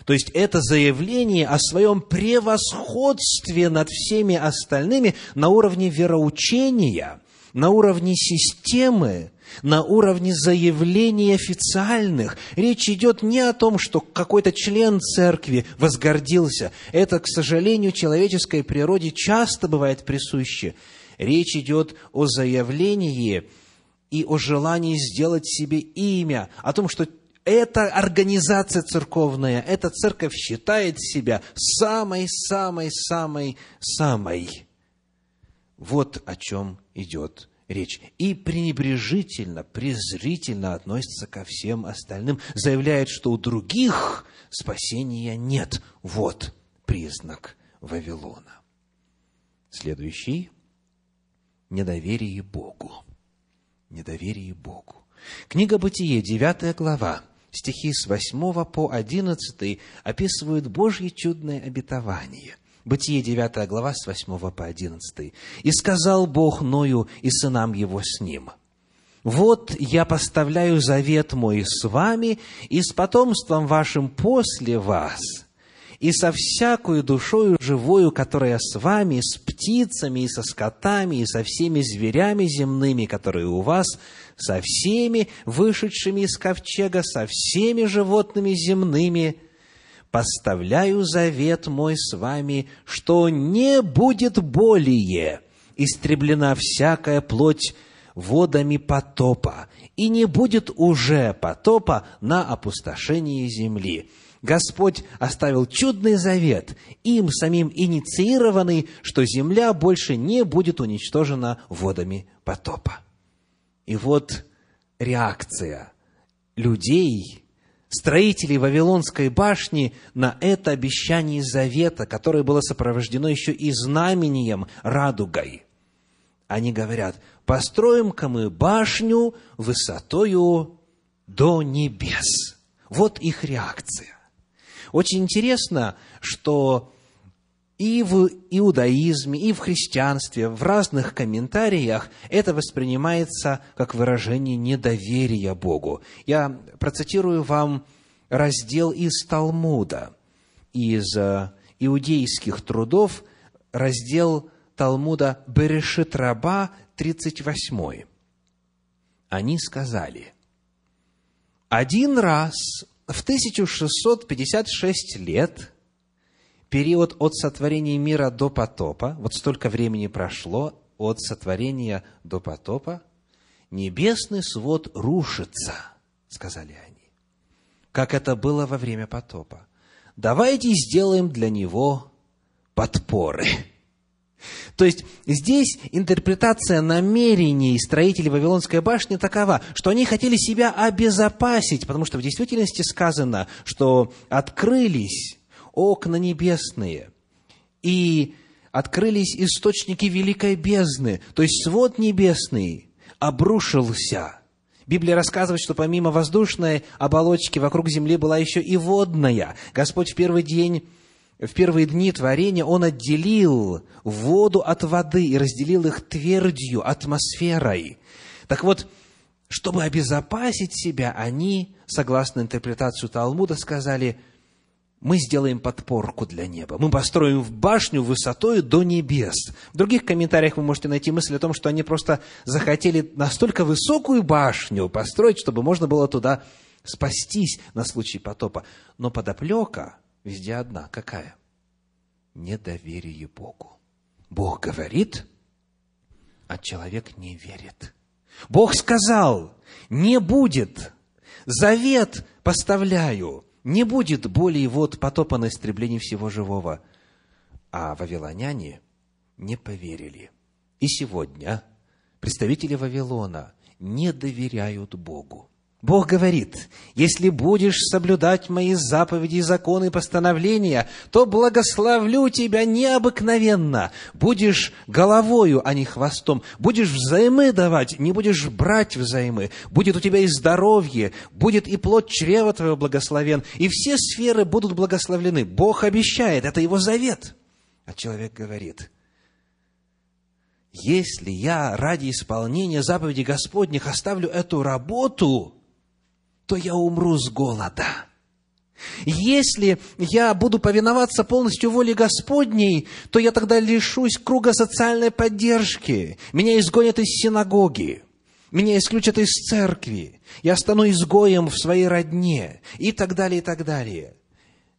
То есть это заявление о своем превосходстве над всеми остальными на уровне вероучения, на уровне системы, на уровне заявлений официальных. Речь идет не о том, что какой-то член церкви возгордился. Это, к сожалению, человеческой природе часто бывает присуще. Речь идет о заявлении и о желании сделать себе имя, о том, что эта организация церковная, эта церковь считает себя самой-самой-самой-самой. Вот о чем идет речь. И пренебрежительно, презрительно относится ко всем остальным, заявляет, что у других спасения нет. Вот признак Вавилона. Следующий – недоверие Богу. Недоверие Богу. Книга Бытие, 9 глава, стихи с 8 по 11 описывают Божье чудное обетование. Бытие 9 глава с 8 по 11. «И сказал Бог Ною и сынам его с ним, «Вот я поставляю завет мой с вами и с потомством вашим после вас, и со всякою душою живою, которая с вами, с птицами и со скотами, и со всеми зверями земными, которые у вас, со всеми вышедшими из ковчега, со всеми животными земными, поставляю завет мой с вами, что не будет более истреблена всякая плоть водами потопа, и не будет уже потопа на опустошении земли. Господь оставил чудный завет, им самим инициированный, что земля больше не будет уничтожена водами потопа. И вот реакция людей, строителей Вавилонской башни на это обещание завета, которое было сопровождено еще и знамением радугой. Они говорят, построим-ка мы башню высотою до небес. Вот их реакция. Очень интересно, что и в иудаизме, и в христианстве, в разных комментариях это воспринимается как выражение недоверия Богу. Я процитирую вам раздел из Талмуда, из э, иудейских трудов, раздел Талмуда Берешит Раба, 38. Они сказали, «Один раз в 1656 лет – период от сотворения мира до потопа, вот столько времени прошло от сотворения до потопа, небесный свод рушится, сказали они, как это было во время потопа. Давайте сделаем для него подпоры. То есть здесь интерпретация намерений строителей Вавилонской башни такова, что они хотели себя обезопасить, потому что в действительности сказано, что открылись окна небесные, и открылись источники великой бездны, то есть свод небесный обрушился. Библия рассказывает, что помимо воздушной оболочки вокруг земли была еще и водная. Господь в первый день в первые дни творения Он отделил воду от воды и разделил их твердью, атмосферой. Так вот, чтобы обезопасить себя, они, согласно интерпретации Талмуда, сказали, мы сделаем подпорку для неба. Мы построим в башню высотой до небес. В других комментариях вы можете найти мысль о том, что они просто захотели настолько высокую башню построить, чтобы можно было туда спастись на случай потопа. Но подоплека везде одна. Какая? Недоверие Богу. Бог говорит, а человек не верит. Бог сказал, не будет. Завет поставляю. Не будет более вод потопа на истребление всего живого. А вавилоняне не поверили. И сегодня представители Вавилона не доверяют Богу. Бог говорит, если будешь соблюдать мои заповеди, законы постановления, то благословлю тебя необыкновенно. Будешь головою, а не хвостом. Будешь взаймы давать, не будешь брать взаймы. Будет у тебя и здоровье, будет и плод чрева твоего благословен. И все сферы будут благословлены. Бог обещает, это его завет. А человек говорит, если я ради исполнения заповедей Господних оставлю эту работу, то я умру с голода. Если я буду повиноваться полностью воле Господней, то я тогда лишусь круга социальной поддержки. Меня изгонят из синагоги. Меня исключат из церкви. Я стану изгоем в своей родне. И так далее, и так далее.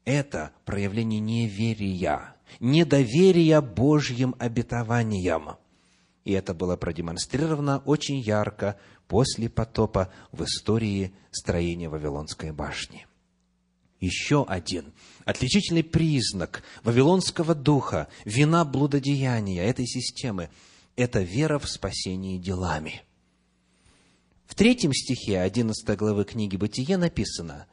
Это проявление неверия, недоверия Божьим обетованиям. И это было продемонстрировано очень ярко после потопа в истории строения Вавилонской башни. Еще один отличительный признак вавилонского духа, вина блудодеяния этой системы – это вера в спасение делами. В третьем стихе 11 главы книги «Бытие» написано,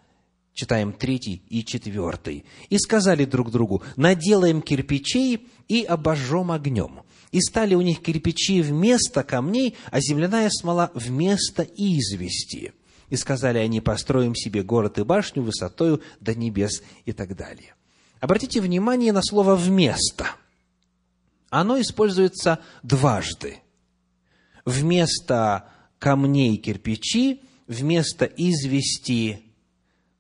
читаем третий и четвертый, «И сказали друг другу, наделаем кирпичей и обожжем огнем, и стали у них кирпичи вместо камней, а земляная смола вместо извести. И сказали они, построим себе город и башню высотою до небес и так далее. Обратите внимание на слово «вместо». Оно используется дважды. Вместо камней кирпичи, вместо извести,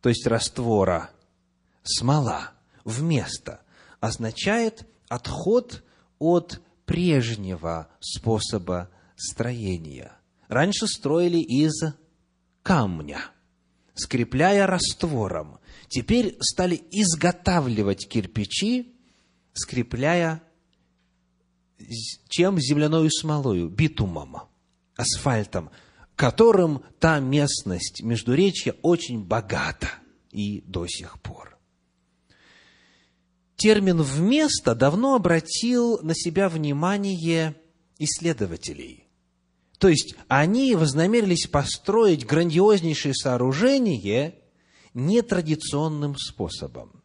то есть раствора, смола, вместо, означает отход от прежнего способа строения. Раньше строили из камня, скрепляя раствором. Теперь стали изготавливать кирпичи, скрепляя чем земляной смолою, битумом, асфальтом, которым та местность Междуречья очень богата и до сих пор термин «вместо» давно обратил на себя внимание исследователей. То есть они вознамерились построить грандиознейшее сооружение нетрадиционным способом.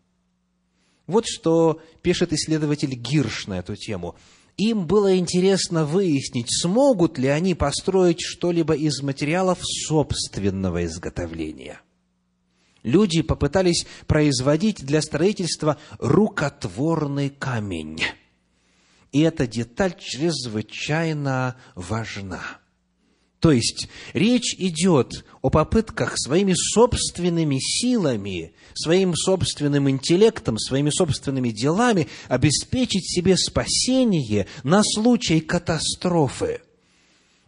Вот что пишет исследователь Гирш на эту тему. Им было интересно выяснить, смогут ли они построить что-либо из материалов собственного изготовления – люди попытались производить для строительства рукотворный камень. И эта деталь чрезвычайно важна. То есть речь идет о попытках своими собственными силами, своим собственным интеллектом, своими собственными делами обеспечить себе спасение на случай катастрофы.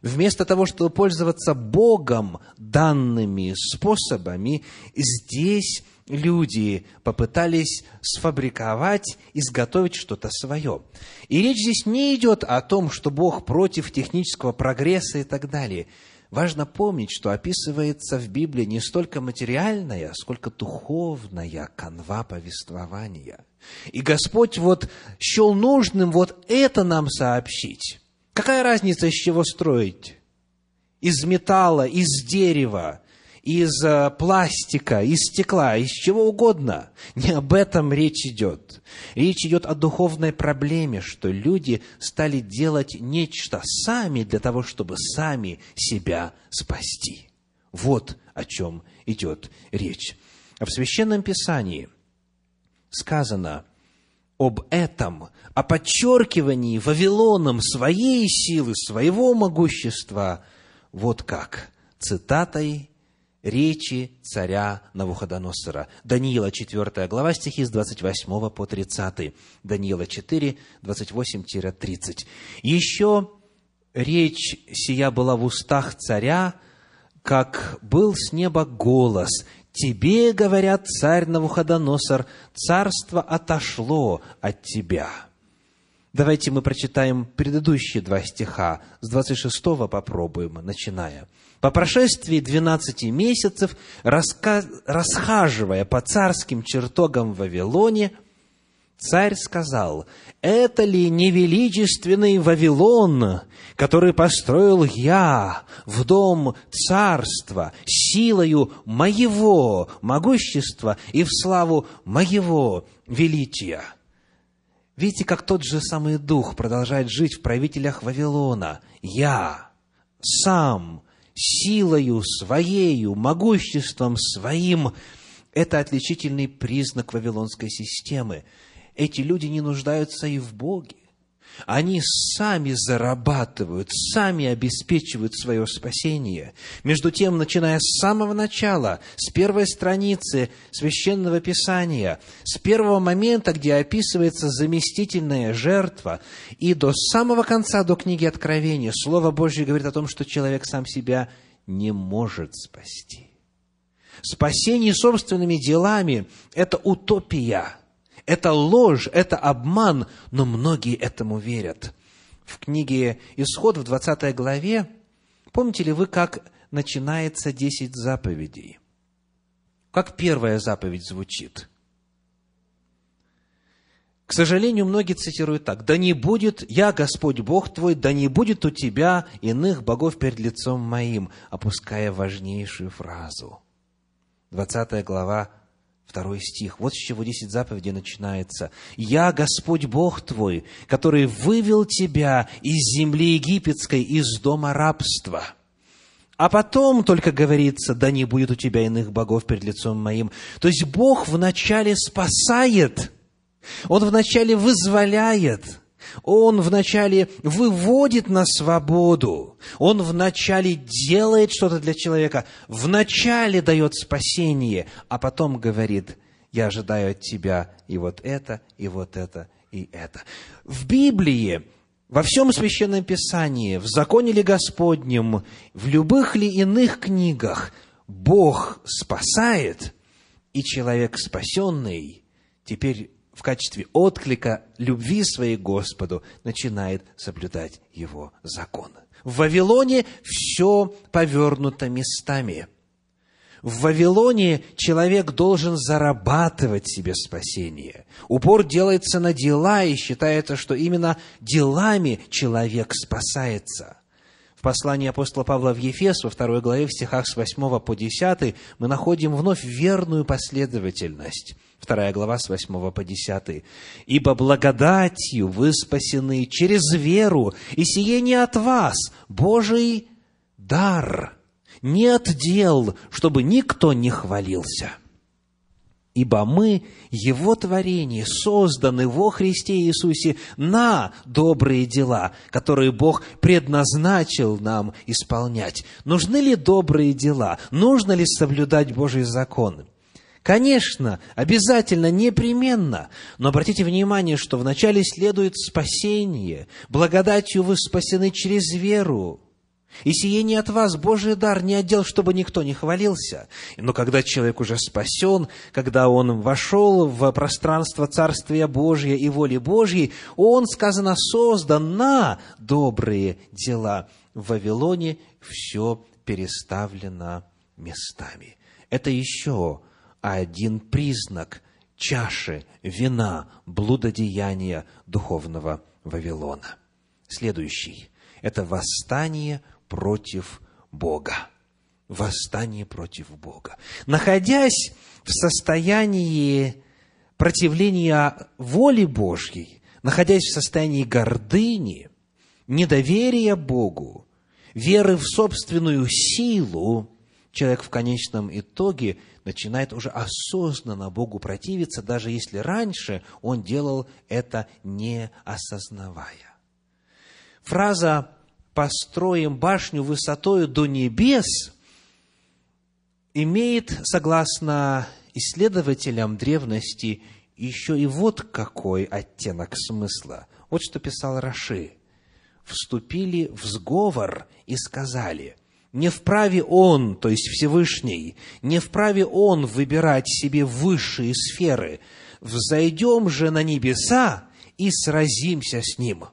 Вместо того, чтобы пользоваться Богом данными способами, здесь люди попытались сфабриковать, изготовить что-то свое. И речь здесь не идет о том, что Бог против технического прогресса и так далее. Важно помнить, что описывается в Библии не столько материальная, сколько духовная канва повествования. И Господь вот счел нужным вот это нам сообщить. Какая разница, из чего строить? Из металла, из дерева, из э, пластика, из стекла, из чего угодно. Не об этом речь идет. Речь идет о духовной проблеме, что люди стали делать нечто сами для того, чтобы сами себя спасти. Вот о чем идет речь. А в Священном Писании сказано об этом, о подчеркивании Вавилоном своей силы, своего могущества, вот как, цитатой речи царя Навуходоносора. Даниила 4 глава, стихи с 28 по 30. Даниила 4, 28-30. Еще речь сия была в устах царя, как был с неба голос. «Тебе, — говорят царь Навуходоносор, — царство отошло от тебя». Давайте мы прочитаем предыдущие два стиха, с 26 попробуем, начиная. По прошествии двенадцати месяцев, раска... расхаживая по царским чертогам в Вавилоне, царь сказал, «Это ли невеличественный Вавилон, который построил я в дом царства силою моего могущества и в славу моего величия?» Видите, как тот же самый Дух продолжает жить в правителях Вавилона. «Я сам силою своею, могуществом своим. Это отличительный признак вавилонской системы. Эти люди не нуждаются и в Боге. Они сами зарабатывают, сами обеспечивают свое спасение. Между тем, начиная с самого начала, с первой страницы Священного Писания, с первого момента, где описывается заместительная жертва, и до самого конца, до книги Откровения, Слово Божье говорит о том, что человек сам себя не может спасти. Спасение собственными делами – это утопия – это ложь, это обман, но многие этому верят. В книге «Исход» в 20 главе, помните ли вы, как начинается 10 заповедей? Как первая заповедь звучит? К сожалению, многие цитируют так. «Да не будет, я Господь Бог твой, да не будет у тебя иных богов перед лицом моим», опуская важнейшую фразу. 20 глава, Второй стих. Вот с чего десять заповедей начинается. «Я Господь Бог твой, который вывел тебя из земли египетской, из дома рабства». А потом только говорится, да не будет у тебя иных богов перед лицом моим. То есть Бог вначале спасает, Он вначале вызволяет, он вначале выводит на свободу, Он вначале делает что-то для человека, вначале дает спасение, а потом говорит, я ожидаю от тебя и вот это, и вот это, и это. В Библии, во всем Священном Писании, в законе ли Господнем, в любых ли иных книгах Бог спасает, и человек спасенный теперь в качестве отклика любви своей Господу начинает соблюдать Его законы. В Вавилоне все повернуто местами. В Вавилоне человек должен зарабатывать себе спасение. Упор делается на дела, и считается, что именно делами человек спасается. В послании апостола Павла в Ефес, во второй главе, в стихах с 8 по 10, мы находим вновь верную последовательность – Вторая глава с 8 по 10. «Ибо благодатью вы спасены через веру, и сие не от вас, Божий дар, не от дел, чтобы никто не хвалился. Ибо мы, Его творение, созданы во Христе Иисусе на добрые дела, которые Бог предназначил нам исполнять. Нужны ли добрые дела? Нужно ли соблюдать Божий закон? Конечно, обязательно, непременно. Но обратите внимание, что вначале следует спасение. Благодатью вы спасены через веру. И сие не от вас, Божий дар, не отдел, чтобы никто не хвалился. Но когда человек уже спасен, когда он вошел в пространство Царствия Божия и воли Божьей, он, сказано, создан на добрые дела. В Вавилоне все переставлено местами. Это еще один признак чаши вина блудодеяния духовного Вавилона. Следующий – это восстание против Бога. Восстание против Бога. Находясь в состоянии противления воли Божьей, находясь в состоянии гордыни, недоверия Богу, веры в собственную силу, человек в конечном итоге начинает уже осознанно Богу противиться, даже если раньше он делал это не осознавая. Фраза «построим башню высотою до небес» имеет, согласно исследователям древности, еще и вот какой оттенок смысла. Вот что писал Раши. «Вступили в сговор и сказали, не вправе Он, то есть Всевышний, не вправе Он выбирать себе высшие сферы. Взойдем же на небеса и сразимся с Ним».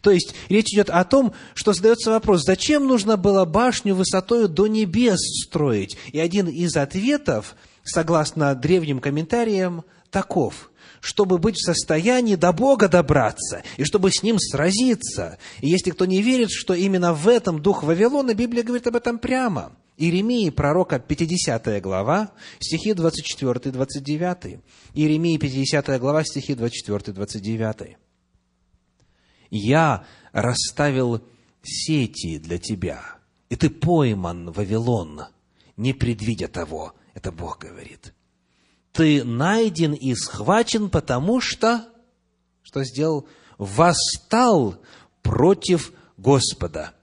То есть, речь идет о том, что задается вопрос, зачем нужно было башню высотой до небес строить? И один из ответов, согласно древним комментариям, таков чтобы быть в состоянии до Бога добраться, и чтобы с Ним сразиться. И если кто не верит, что именно в этом дух Вавилона, Библия говорит об этом прямо. Иеремии, пророка, 50 глава, стихи 24-29. Иеремии, 50 глава, стихи 24-29. «Я расставил сети для тебя, и ты пойман, Вавилон, не предвидя того». Это Бог говорит ты найден и схвачен, потому что, что сделал? Восстал против Господа.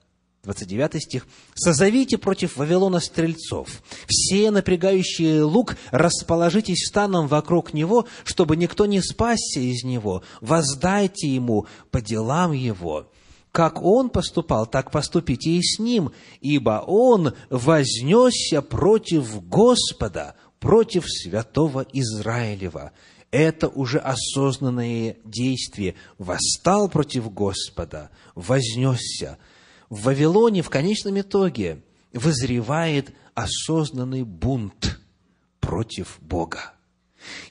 29 стих. «Созовите против Вавилона стрельцов. Все напрягающие лук расположитесь станом вокруг него, чтобы никто не спасся из него. Воздайте ему по делам его. Как он поступал, так поступите и с ним, ибо он вознесся против Господа, против святого Израилева. Это уже осознанное действие. Восстал против Господа, вознесся. В Вавилоне в конечном итоге вызревает осознанный бунт против Бога.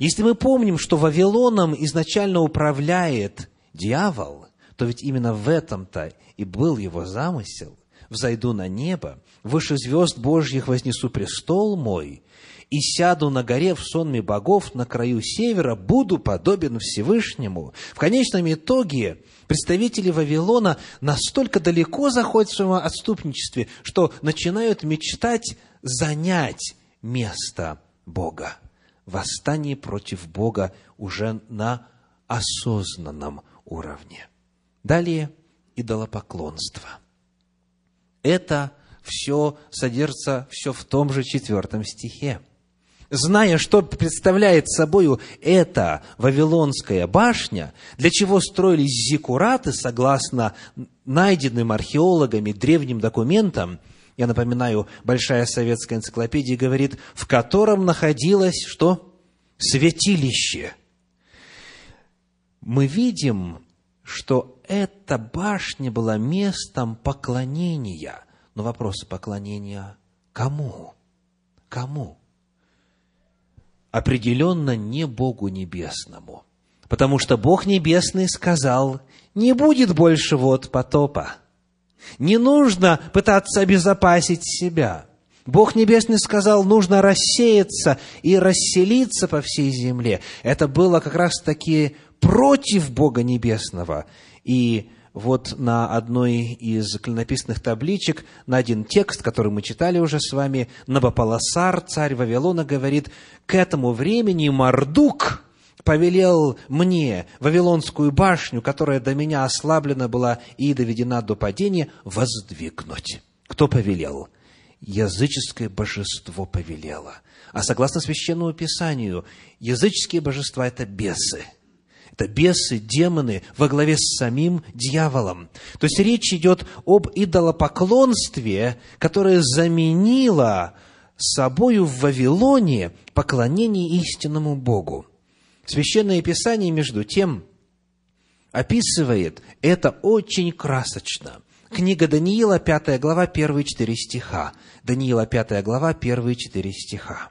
Если мы помним, что Вавилоном изначально управляет дьявол, то ведь именно в этом-то и был его замысел. «Взойду на небо, выше звезд Божьих вознесу престол мой, и сяду на горе в сонме богов на краю севера, буду подобен Всевышнему. В конечном итоге представители Вавилона настолько далеко заходят в своем отступничестве, что начинают мечтать занять место Бога. Восстание против Бога уже на осознанном уровне. Далее идолопоклонство. Это все содержится все в том же четвертом стихе зная, что представляет собою эта Вавилонская башня, для чего строились зиккураты, согласно найденным археологами древним документам, я напоминаю, Большая советская энциклопедия говорит, в котором находилось что? Святилище. Мы видим, что эта башня была местом поклонения. Но вопрос поклонения кому? Кому? определенно не Богу Небесному. Потому что Бог Небесный сказал, не будет больше вот потопа. Не нужно пытаться обезопасить себя. Бог Небесный сказал, нужно рассеяться и расселиться по всей земле. Это было как раз-таки против Бога Небесного. И вот на одной из клинописных табличек найден текст, который мы читали уже с вами. Набополосар, царь Вавилона, говорит, «К этому времени Мардук повелел мне Вавилонскую башню, которая до меня ослаблена была и доведена до падения, воздвигнуть». Кто повелел? Языческое божество повелело. А согласно Священному Писанию, языческие божества – это бесы – Это бесы, демоны во главе с самим дьяволом. То есть речь идет об идолопоклонстве, которое заменило собою в Вавилоне поклонение истинному Богу. Священное Писание, между тем, описывает это очень красочно. Книга Даниила, 5 глава, первые четыре стиха. Даниила, 5 глава, первые четыре стиха.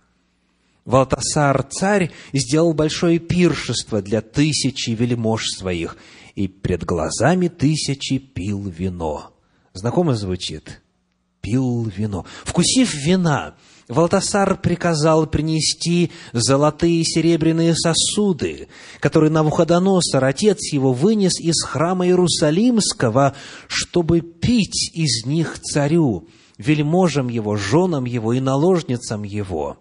Валтасар, царь, сделал большое пиршество для тысячи вельмож своих, и пред глазами тысячи пил вино. Знакомо звучит? Пил вино. Вкусив вина, Валтасар приказал принести золотые и серебряные сосуды, которые Навуходоносор, отец его, вынес из храма Иерусалимского, чтобы пить из них царю, вельможам его, женам его и наложницам его.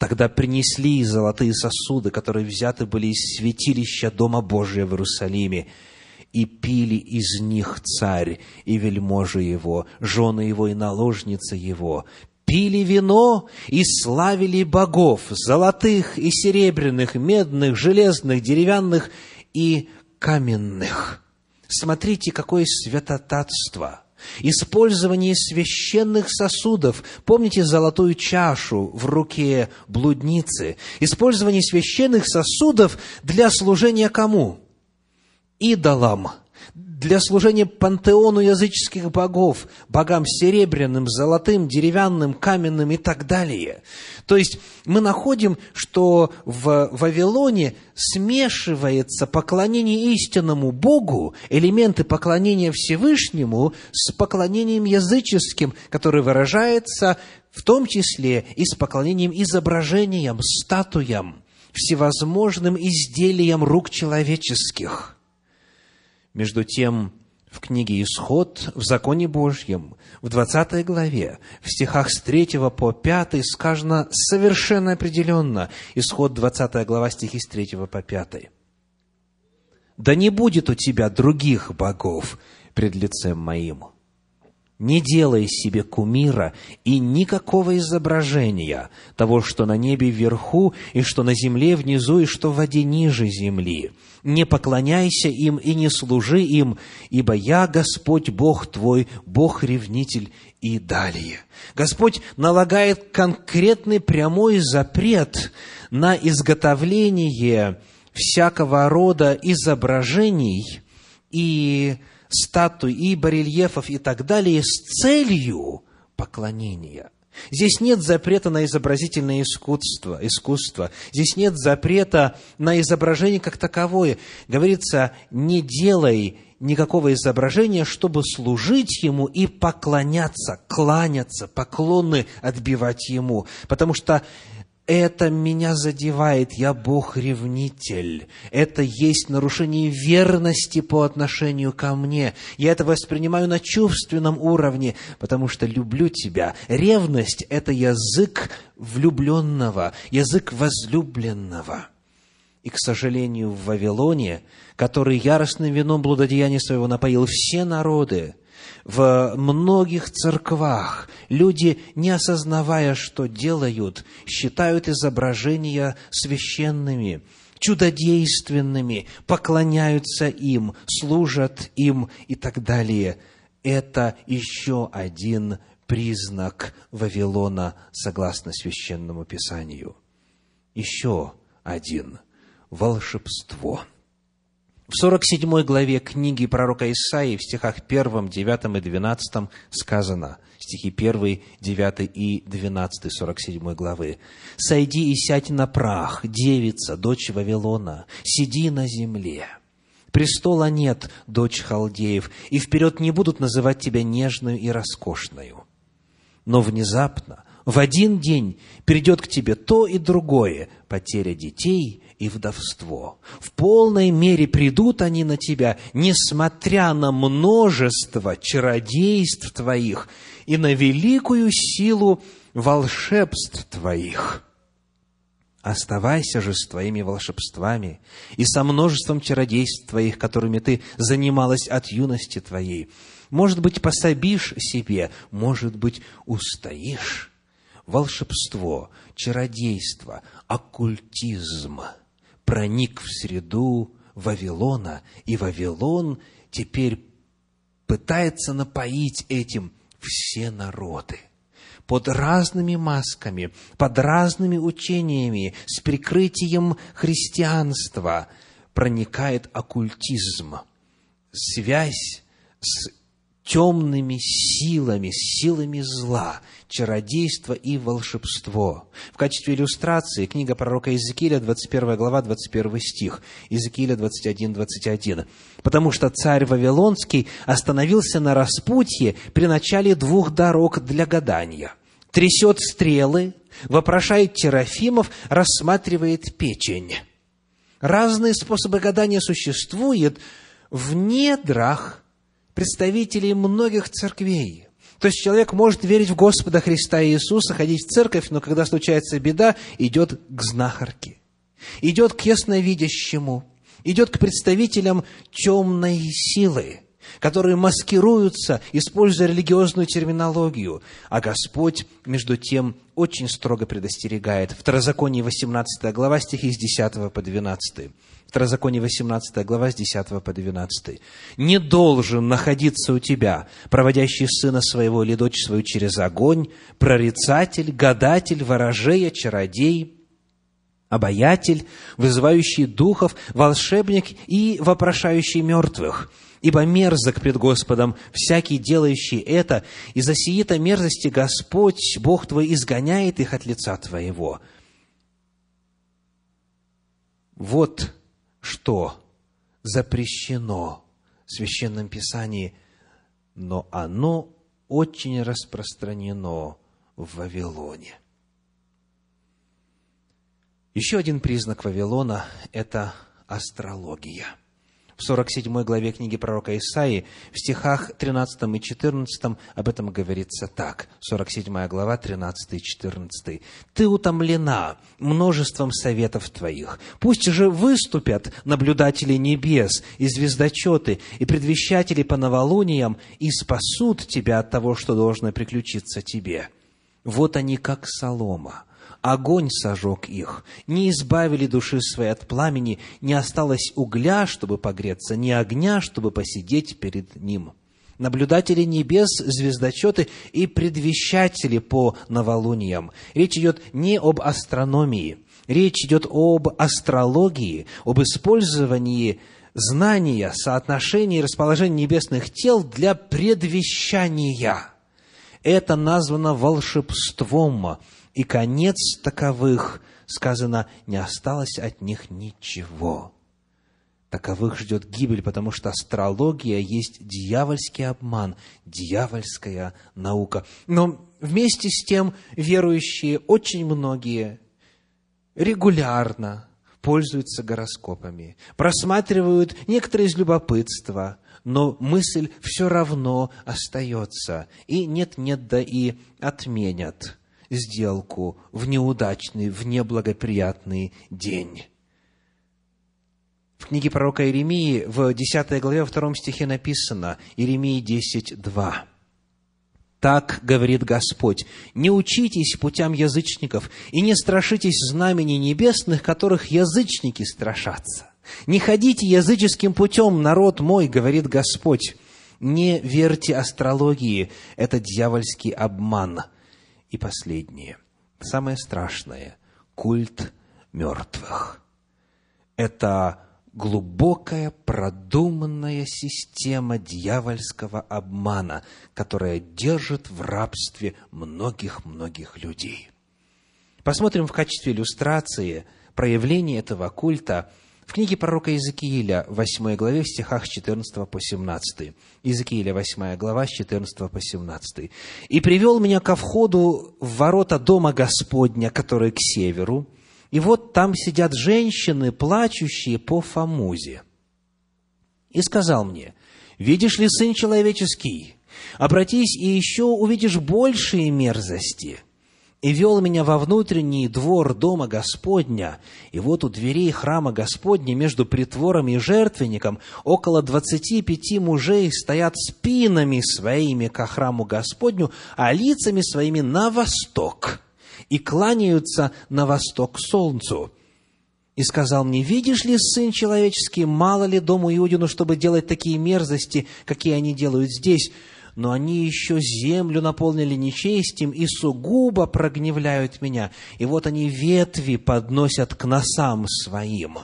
Тогда принесли золотые сосуды, которые взяты были из святилища Дома Божия в Иерусалиме, и пили из них царь и вельможи его, жены его и наложницы его, пили вино и славили богов, золотых и серебряных, медных, железных, деревянных и каменных. Смотрите, какое святотатство! Использование священных сосудов. Помните золотую чашу в руке блудницы? Использование священных сосудов для служения кому? Идолам для служения пантеону языческих богов, богам серебряным, золотым, деревянным, каменным и так далее. То есть мы находим, что в Вавилоне смешивается поклонение истинному Богу, элементы поклонения Всевышнему с поклонением языческим, которое выражается в том числе и с поклонением изображениям, статуям, всевозможным изделиям рук человеческих – между тем, в книге «Исход» в Законе Божьем, в 20 главе, в стихах с 3 по 5 сказано совершенно определенно, Исход 20 глава, стихи с 3 по 5. «Да не будет у тебя других богов пред лицем моим, не делай себе кумира и никакого изображения того, что на небе вверху, и что на земле внизу, и что в воде ниже земли. Не поклоняйся им и не служи им, ибо я Господь Бог твой, Бог-ревнитель и далее. Господь налагает конкретный прямой запрет на изготовление всякого рода изображений и статуй и барельефов и так далее с целью поклонения. Здесь нет запрета на изобразительное искусство, искусство. Здесь нет запрета на изображение как таковое. Говорится, не делай никакого изображения, чтобы служить Ему и поклоняться, кланяться, поклоны отбивать Ему. Потому что это меня задевает, я Бог-ревнитель. Это есть нарушение верности по отношению ко мне. Я это воспринимаю на чувственном уровне, потому что люблю тебя. Ревность – это язык влюбленного, язык возлюбленного. И, к сожалению, в Вавилоне, который яростным вином блудодеяния своего напоил все народы, в многих церквах люди, не осознавая, что делают, считают изображения священными, чудодейственными, поклоняются им, служат им и так далее. Это еще один признак Вавилона, согласно священному писанию. Еще один – волшебство – в 47 главе книги пророка Исаии в стихах 1, 9 и 12 сказано, стихи 1, 9 и 12 47 главы, «Сойди и сядь на прах, девица, дочь Вавилона, сиди на земле». Престола нет, дочь халдеев, и вперед не будут называть тебя нежную и роскошную. Но внезапно, в один день, придет к тебе то и другое, потеря детей и вдовство. В полной мере придут они на тебя, несмотря на множество чародейств твоих и на великую силу волшебств твоих. Оставайся же с твоими волшебствами и со множеством чародейств твоих, которыми ты занималась от юности твоей. Может быть, пособишь себе, может быть, устоишь. Волшебство, чародейство, оккультизм – проник в среду Вавилона, и Вавилон теперь пытается напоить этим все народы. Под разными масками, под разными учениями, с прикрытием христианства проникает оккультизм, связь с темными силами, силами зла, чародейство и волшебство. В качестве иллюстрации книга пророка Иезекииля, 21 глава, 21 стих, Иезекииля 21, 21. «Потому что царь Вавилонский остановился на распутье при начале двух дорог для гадания. Трясет стрелы, вопрошает терафимов, рассматривает печень». Разные способы гадания существуют в недрах представителей многих церквей. То есть человек может верить в Господа Христа Иисуса, ходить в церковь, но когда случается беда, идет к знахарке, идет к ясновидящему, идет к представителям темной силы, которые маскируются, используя религиозную терминологию. А Господь, между тем, очень строго предостерегает. Второзаконие 18 глава, стихи с 10 по 12. Второзаконие 18 глава с 10 по 12. «Не должен находиться у тебя, проводящий сына своего или дочь свою через огонь, прорицатель, гадатель, ворожея, чародей, обаятель, вызывающий духов, волшебник и вопрошающий мертвых. Ибо мерзок пред Господом всякий, делающий это, и за сии-то мерзости Господь, Бог твой, изгоняет их от лица твоего». Вот что запрещено в Священном Писании, но оно очень распространено в Вавилоне. Еще один признак Вавилона – это астрология – в 47 главе книги пророка Исаии, в стихах 13 и 14 об этом говорится так. 47 глава, 13 и 14. «Ты утомлена множеством советов твоих. Пусть же выступят наблюдатели небес и звездочеты, и предвещатели по новолуниям, и спасут тебя от того, что должно приключиться тебе. Вот они, как солома» огонь сожег их, не избавили души своей от пламени, не осталось угля, чтобы погреться, ни огня, чтобы посидеть перед ним. Наблюдатели небес, звездочеты и предвещатели по новолуниям. Речь идет не об астрономии, речь идет об астрологии, об использовании знания, соотношения и расположения небесных тел для предвещания. Это названо волшебством, и конец таковых, сказано, не осталось от них ничего. Таковых ждет гибель, потому что астрология есть дьявольский обман, дьявольская наука. Но вместе с тем верующие, очень многие, регулярно пользуются гороскопами, просматривают некоторые из любопытства, но мысль все равно остается. И нет-нет, да и отменят сделку в неудачный, в неблагоприятный день. В книге пророка Иеремии в 10 главе, во втором стихе написано, Иеремии 10, 2. Так говорит Господь, не учитесь путям язычников и не страшитесь знамений небесных, которых язычники страшатся. Не ходите языческим путем, народ мой, говорит Господь. Не верьте астрологии, это дьявольский обман – и последнее, самое страшное – культ мертвых. Это глубокая, продуманная система дьявольского обмана, которая держит в рабстве многих-многих людей. Посмотрим в качестве иллюстрации проявление этого культа – в книге пророка Иезекииля, 8 главе, в стихах с 14 по 17. Иезекииля, 8 глава, с 14 по 17. «И привел меня ко входу в ворота дома Господня, который к северу, и вот там сидят женщины, плачущие по Фомузе. И сказал мне, видишь ли, сын человеческий, обратись и еще увидишь большие мерзости – и вел меня во внутренний двор дома Господня, и вот у дверей храма Господня между притвором и жертвенником около двадцати пяти мужей стоят спинами своими ко храму Господню, а лицами своими на восток, и кланяются на восток солнцу. и сказал мне, «Видишь ли, Сын Человеческий, мало ли дому Иудину, чтобы делать такие мерзости, какие они делают здесь? Но они еще землю наполнили нечестием и сугубо прогневляют меня. И вот они ветви подносят к носам своим».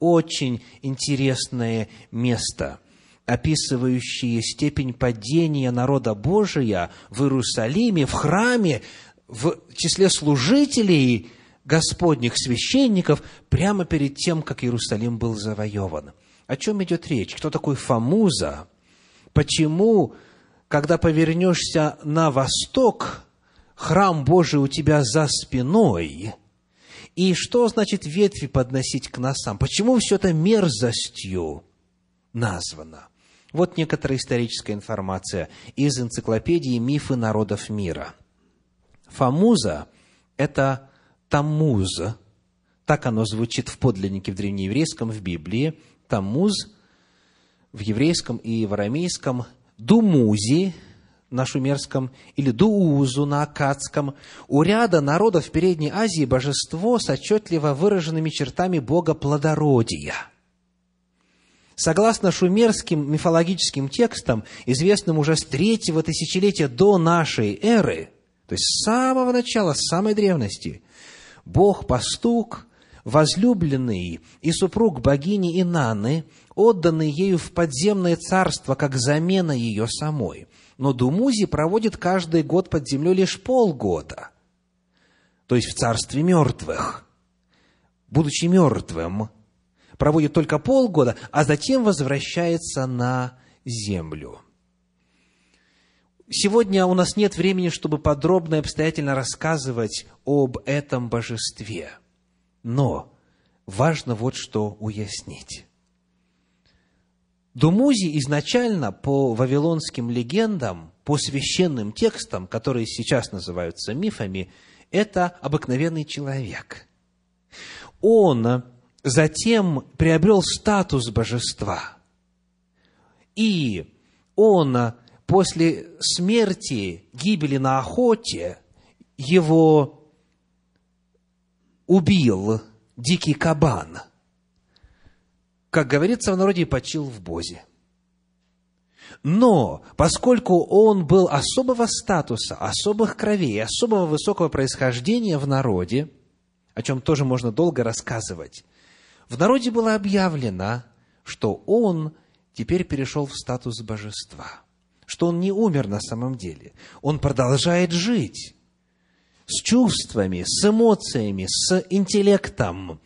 Очень интересное место – описывающие степень падения народа Божия в Иерусалиме, в храме, в числе служителей Господних священников, прямо перед тем, как Иерусалим был завоеван. О чем идет речь? Кто такой Фамуза? Почему, когда повернешься на восток, храм Божий у тебя за спиной? И что значит ветви подносить к носам? Почему все это мерзостью названо? Вот некоторая историческая информация из энциклопедии «Мифы народов мира». Фамуза – это Таммуз. Так оно звучит в подлиннике в древнееврейском, в Библии. Таммуз в еврейском и в арамейском. Думузи на шумерском или Дуузу на акадском. У ряда народов Передней Азии божество с отчетливо выраженными чертами бога плодородия – Согласно шумерским мифологическим текстам, известным уже с третьего тысячелетия до нашей эры, то есть с самого начала, с самой древности, Бог-пастух, возлюбленный и супруг богини Инанны, отданный ею в подземное царство, как замена ее самой. Но Думузи проводит каждый год под землей лишь полгода, то есть в царстве мертвых. Будучи мертвым, проводит только полгода, а затем возвращается на землю. Сегодня у нас нет времени, чтобы подробно и обстоятельно рассказывать об этом божестве. Но важно вот что уяснить. Думузи изначально по вавилонским легендам, по священным текстам, которые сейчас называются мифами, это обыкновенный человек. Он затем приобрел статус божества. И он после смерти, гибели на охоте, его убил дикий кабан. Как говорится в народе, почил в бозе. Но, поскольку он был особого статуса, особых кровей, особого высокого происхождения в народе, о чем тоже можно долго рассказывать, в народе было объявлено, что он теперь перешел в статус божества, что он не умер на самом деле, он продолжает жить с чувствами, с эмоциями, с интеллектом,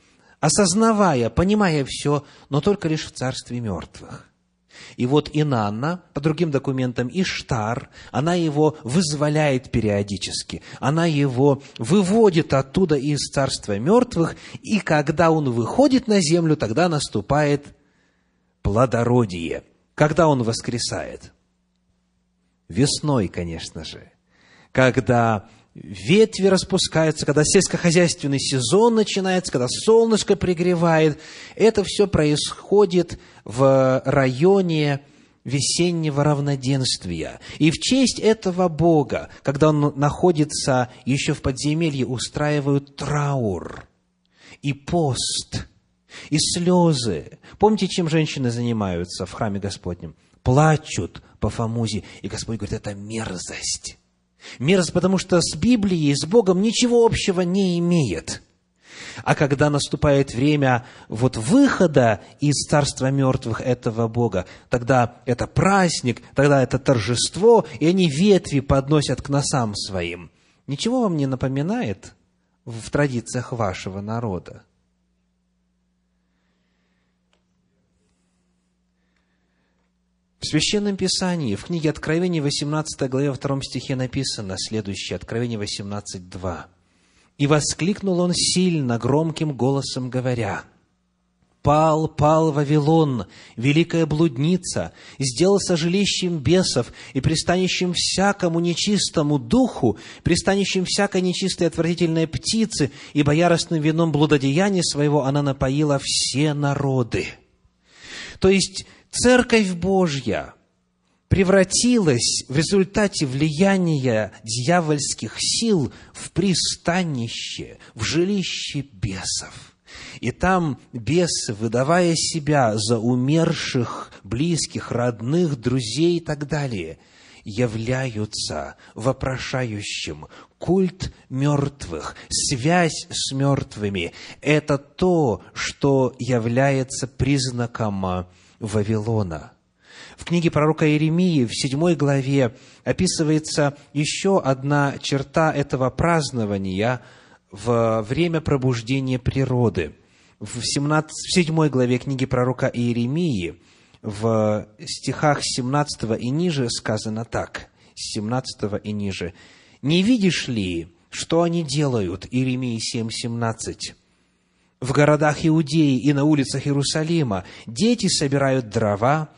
осознавая, понимая все, но только лишь в царстве мертвых. И вот Инанна, по другим документам, Иштар, она его вызволяет периодически, она его выводит оттуда из царства мертвых, и когда он выходит на землю, тогда наступает плодородие. Когда он воскресает? Весной, конечно же, когда ветви распускаются, когда сельскохозяйственный сезон начинается, когда солнышко пригревает. Это все происходит в районе весеннего равноденствия. И в честь этого Бога, когда Он находится еще в подземелье, устраивают траур и пост, и слезы. Помните, чем женщины занимаются в храме Господнем? Плачут по Фомузе, и Господь говорит, это мерзость Мерзость, потому что с Библией, с Богом ничего общего не имеет. А когда наступает время вот выхода из царства мертвых этого Бога, тогда это праздник, тогда это торжество, и они ветви подносят к носам своим. Ничего вам не напоминает в традициях вашего народа? В Священном Писании, в книге Откровения, 18 главе, 2 стихе написано следующее, Откровение 18, 2. «И воскликнул он сильно, громким голосом говоря, «Пал, пал Вавилон, великая блудница, сделался жилищем бесов и пристанищем всякому нечистому духу, пристанищем всякой нечистой отвратительной птицы, ибо яростным вином блудодеяния своего она напоила все народы». То есть, Церковь Божья превратилась в результате влияния дьявольских сил в пристанище, в жилище бесов. И там бесы, выдавая себя за умерших, близких, родных, друзей и так далее, являются вопрошающим. Культ мертвых, связь с мертвыми – это то, что является признаком Вавилона. В книге пророка Иеремии в седьмой главе описывается еще одна черта этого празднования в время пробуждения природы. В, 17, в 7 главе книги пророка Иеремии в стихах 17 и ниже сказано так, 17 и ниже. «Не видишь ли, что они делают?» Иеремии 7, 17 в городах Иудеи и на улицах Иерусалима дети собирают дрова,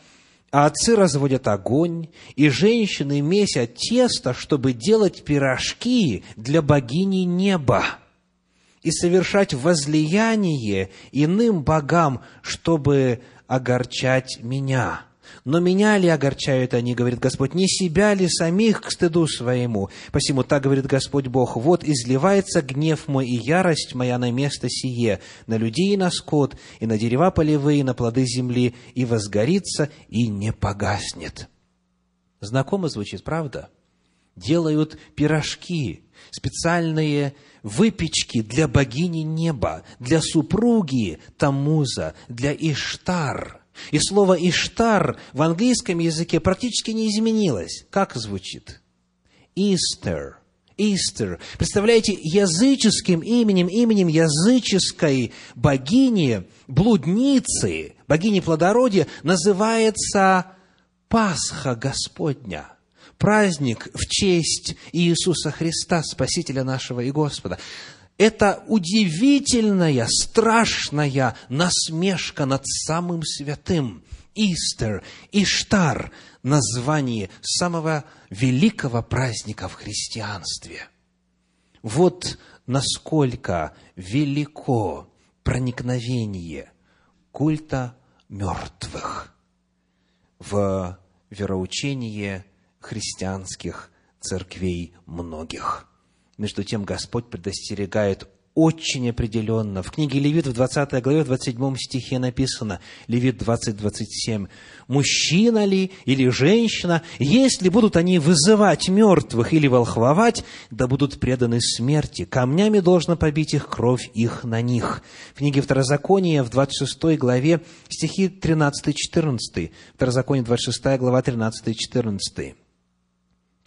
а отцы разводят огонь, и женщины месят тесто, чтобы делать пирожки для богини неба и совершать возлияние иным богам, чтобы огорчать меня. Но меня ли огорчают они, говорит Господь, не себя ли самих к стыду своему? Посему так говорит Господь Бог, вот изливается гнев мой и ярость моя на место сие, на людей и на скот, и на дерева полевые, и на плоды земли, и возгорится, и не погаснет. Знакомо звучит, правда? Делают пирожки, специальные выпечки для богини неба, для супруги Тамуза, для Иштар – и слово «иштар» в английском языке практически не изменилось. Как звучит? Easter. Easter. Представляете, языческим именем, именем языческой богини, блудницы, богини плодородия называется Пасха Господня – праздник в честь Иисуса Христа, Спасителя нашего и Господа это удивительная, страшная насмешка над самым святым. Истер, Иштар – название самого великого праздника в христианстве. Вот насколько велико проникновение культа мертвых в вероучение христианских церквей многих – между тем Господь предостерегает очень определенно. В книге Левит в 20 главе, в 27 стихе написано, Левит 20, 27, «Мужчина ли или женщина, если будут они вызывать мертвых или волхвовать, да будут преданы смерти, камнями должно побить их кровь их на них». В книге Второзакония в 26 главе стихи 13-14, Второзаконие 26 глава 13-14.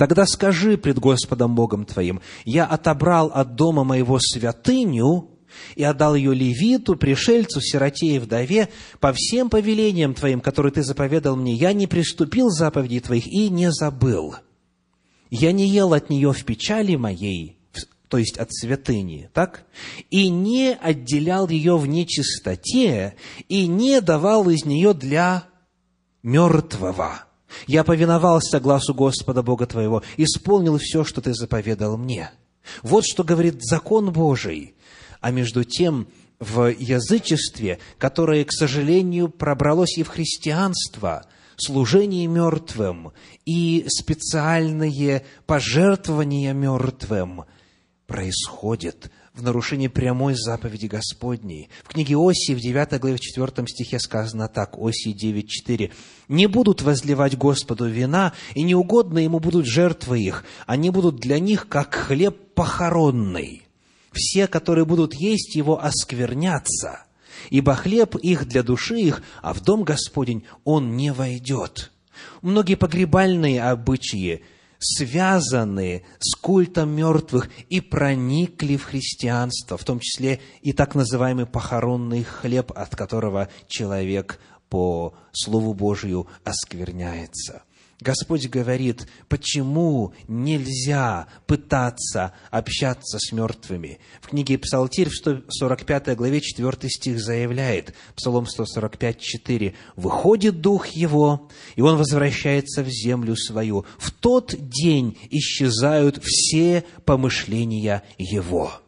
Тогда скажи пред Господом Богом твоим, я отобрал от дома моего святыню и отдал ее левиту, пришельцу, сироте и вдове, по всем повелениям твоим, которые ты заповедал мне, я не приступил заповедей твоих и не забыл. Я не ел от нее в печали моей, то есть от святыни, так? И не отделял ее в нечистоте, и не давал из нее для мертвого я повиновался глазу Господа Бога твоего, исполнил все, что ты заповедал мне. Вот что говорит закон Божий. А между тем, в язычестве, которое, к сожалению, пробралось и в христианство, служение мертвым и специальные пожертвования мертвым происходит в нарушении прямой заповеди Господней. В книге Осии, в 9 главе, в 4 стихе сказано так, Осии 9.4. «Не будут возливать Господу вина, и неугодно Ему будут жертвы их, они будут для них, как хлеб похоронный. Все, которые будут есть его, осквернятся, ибо хлеб их для души их, а в дом Господень он не войдет». Многие погребальные обычаи – связаны с культом мертвых и проникли в христианство, в том числе и так называемый похоронный хлеб, от которого человек по Слову Божию оскверняется – Господь говорит, почему нельзя пытаться общаться с мертвыми. В книге Псалтирь в 145 главе 4 стих заявляет, Псалом 145, 4, «Выходит Дух Его, и Он возвращается в землю свою. В тот день исчезают все помышления Его».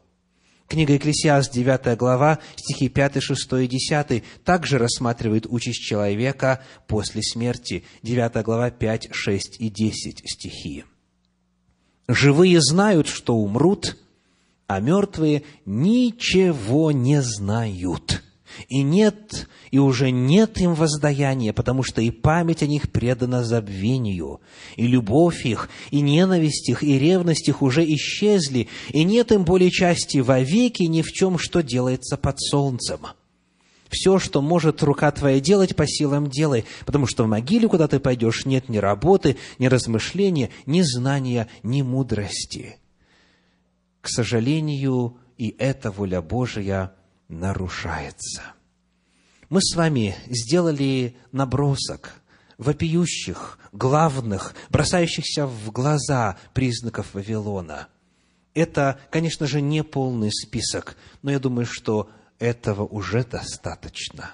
Книга Екклесиаст, 9 глава, стихи 5, 6 и 10, также рассматривает участь человека после смерти. 9 глава, 5, 6 и 10 стихи. «Живые знают, что умрут, а мертвые ничего не знают. И нет, и уже нет им воздаяния, потому что и память о них предана забвению, и любовь их, и ненависть их, и ревность их уже исчезли, и нет им более части вовеки ни в чем, что делается под солнцем. Все, что может рука твоя делать, по силам делай, потому что в могиле, куда ты пойдешь, нет ни работы, ни размышления, ни знания, ни мудрости. К сожалению, и эта воля Божия нарушается. Мы с вами сделали набросок вопиющих, главных, бросающихся в глаза признаков Вавилона. Это, конечно же, не полный список, но я думаю, что этого уже достаточно,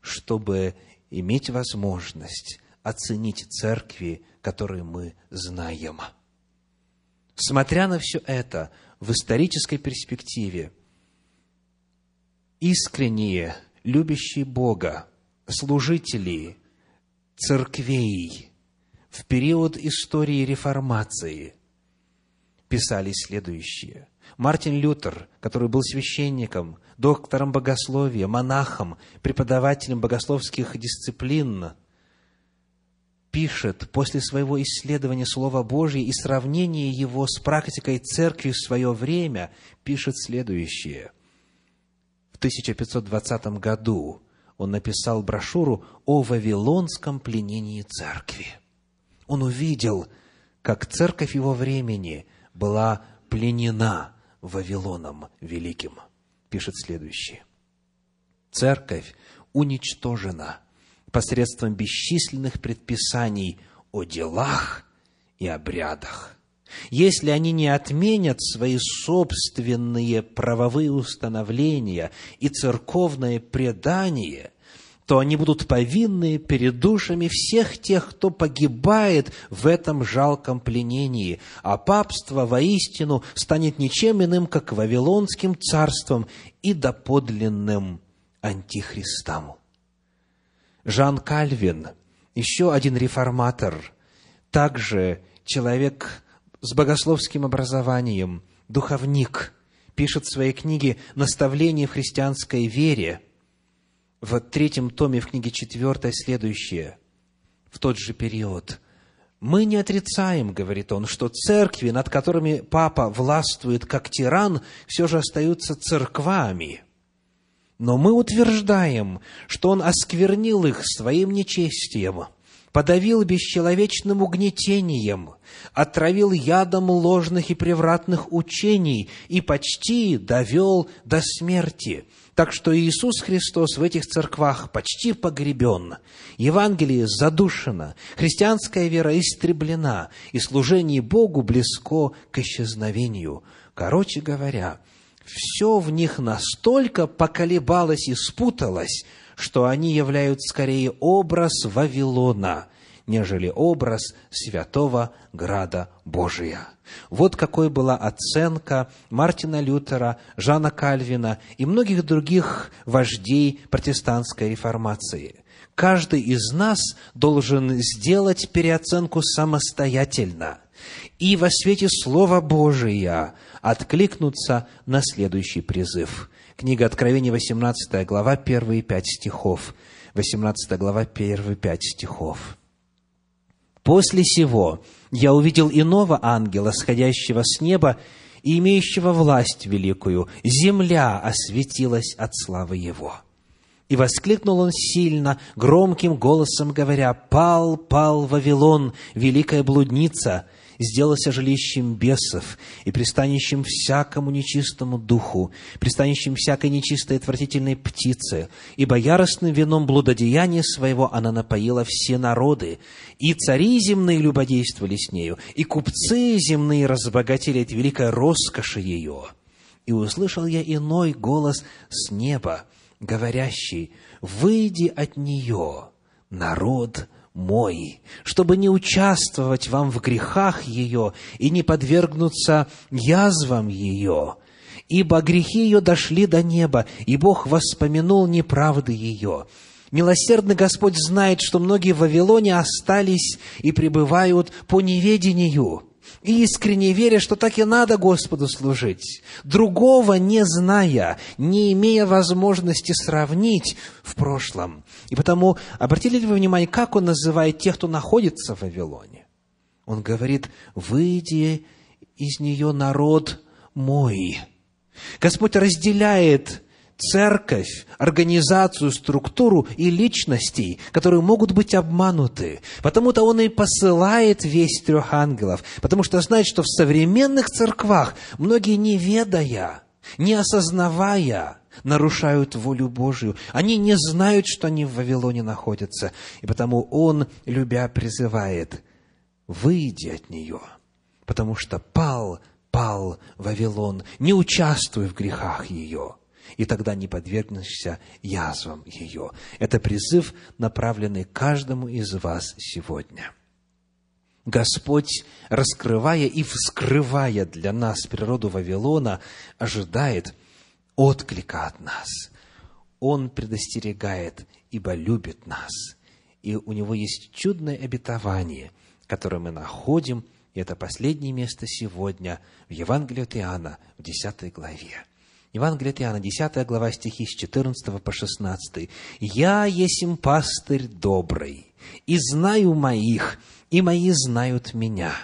чтобы иметь возможность оценить церкви, которые мы знаем. Смотря на все это в исторической перспективе, искренние, любящие Бога, служители церквей в период истории реформации писали следующее. Мартин Лютер, который был священником, доктором богословия, монахом, преподавателем богословских дисциплин, пишет после своего исследования Слова Божьего и сравнения его с практикой церкви в свое время, пишет следующее. В 1520 году он написал брошюру о вавилонском пленении церкви. Он увидел, как церковь его времени была пленена Вавилоном Великим. Пишет следующее. Церковь уничтожена посредством бесчисленных предписаний о делах и обрядах. Если они не отменят свои собственные правовые установления и церковное предание, то они будут повинны перед душами всех тех, кто погибает в этом жалком пленении, а папство воистину станет ничем иным, как Вавилонским царством и доподлинным антихристом. Жан Кальвин, еще один реформатор, также человек с богословским образованием, духовник, пишет в своей книге «Наставление в христианской вере», в третьем томе в книге четвертой следующее, в тот же период. «Мы не отрицаем, — говорит он, — что церкви, над которыми папа властвует как тиран, все же остаются церквами. Но мы утверждаем, что он осквернил их своим нечестием, подавил бесчеловечным угнетением, отравил ядом ложных и превратных учений и почти довел до смерти» Так что Иисус Христос в этих церквах почти погребен, Евангелие задушено, христианская вера истреблена, и служение Богу близко к исчезновению. Короче говоря, все в них настолько поколебалось и спуталось, что они являются скорее образ Вавилона, нежели образ святого Града Божия. Вот какой была оценка Мартина Лютера, Жана Кальвина и многих других вождей протестантской реформации. Каждый из нас должен сделать переоценку самостоятельно и во свете Слова Божия откликнуться на следующий призыв. Книга Откровения, 18 глава, первые пять стихов. 18 глава, первые пять стихов. После сего я увидел иного ангела, сходящего с неба и имеющего власть великую. Земля осветилась от славы его. И воскликнул он сильно, громким голосом говоря, «Пал, пал Вавилон, великая блудница, сделался жилищем бесов и пристанищем всякому нечистому духу, пристанищем всякой нечистой и отвратительной птицы, ибо яростным вином блудодеяния своего она напоила все народы, и цари земные любодействовали с нею, и купцы земные разбогатели от великой роскоши ее. И услышал я иной голос с неба, говорящий, «Выйди от нее, народ мой, чтобы не участвовать вам в грехах ее и не подвергнуться язвам ее, ибо грехи ее дошли до неба, и Бог воспомянул неправды ее. Милосердный Господь знает, что многие в Вавилоне остались и пребывают по неведению, искренне веря, что так и надо Господу служить, другого не зная, не имея возможности сравнить в прошлом. И потому, обратили ли вы внимание, как он называет тех, кто находится в Вавилоне? Он говорит, выйди из нее народ мой. Господь разделяет церковь, организацию, структуру и личностей, которые могут быть обмануты. Потому-то он и посылает весь трех ангелов, потому что знает, что в современных церквах многие, не ведая, не осознавая, нарушают волю Божию. Они не знают, что они в Вавилоне находятся. И потому Он, любя, призывает, выйди от нее, потому что пал, пал Вавилон, не участвуй в грехах ее и тогда не подвергнешься язвам ее. Это призыв, направленный каждому из вас сегодня. Господь, раскрывая и вскрывая для нас природу Вавилона, ожидает отклика от нас. Он предостерегает, ибо любит нас. И у него есть чудное обетование, которое мы находим, и это последнее место сегодня в Евангелии от Иоанна, в 10 главе. Евангелие от Иоанна, 10 глава, стихи с 14 по 16. «Я есим пастырь добрый, и знаю моих, и мои знают меня.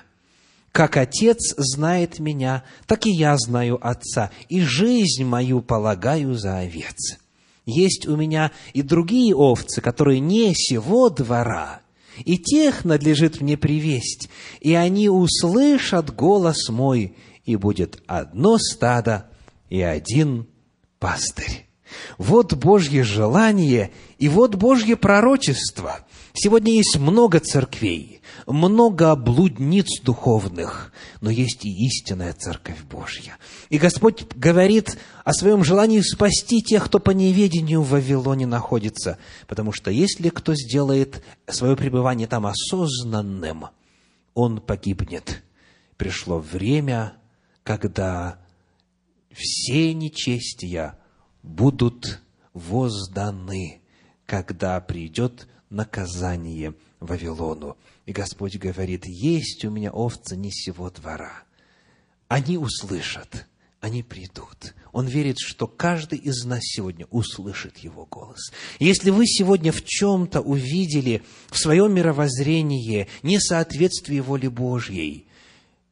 Как Отец знает меня, так и я знаю Отца, и жизнь мою полагаю за овец. Есть у меня и другие овцы, которые не сего двора, и тех надлежит мне привесть, и они услышат голос мой, и будет одно стадо, и один пастырь. Вот Божье желание и вот Божье пророчество. Сегодня есть много церквей, много блудниц духовных, но есть и истинная Церковь Божья. И Господь говорит о своем желании спасти тех, кто по неведению в Вавилоне находится, потому что если кто сделает свое пребывание там осознанным, он погибнет. Пришло время, когда все нечестия будут возданы, когда придет наказание Вавилону. И Господь говорит, есть у меня овцы не сего двора. Они услышат, они придут. Он верит, что каждый из нас сегодня услышит его голос. Если вы сегодня в чем-то увидели в своем мировоззрении несоответствие воле Божьей,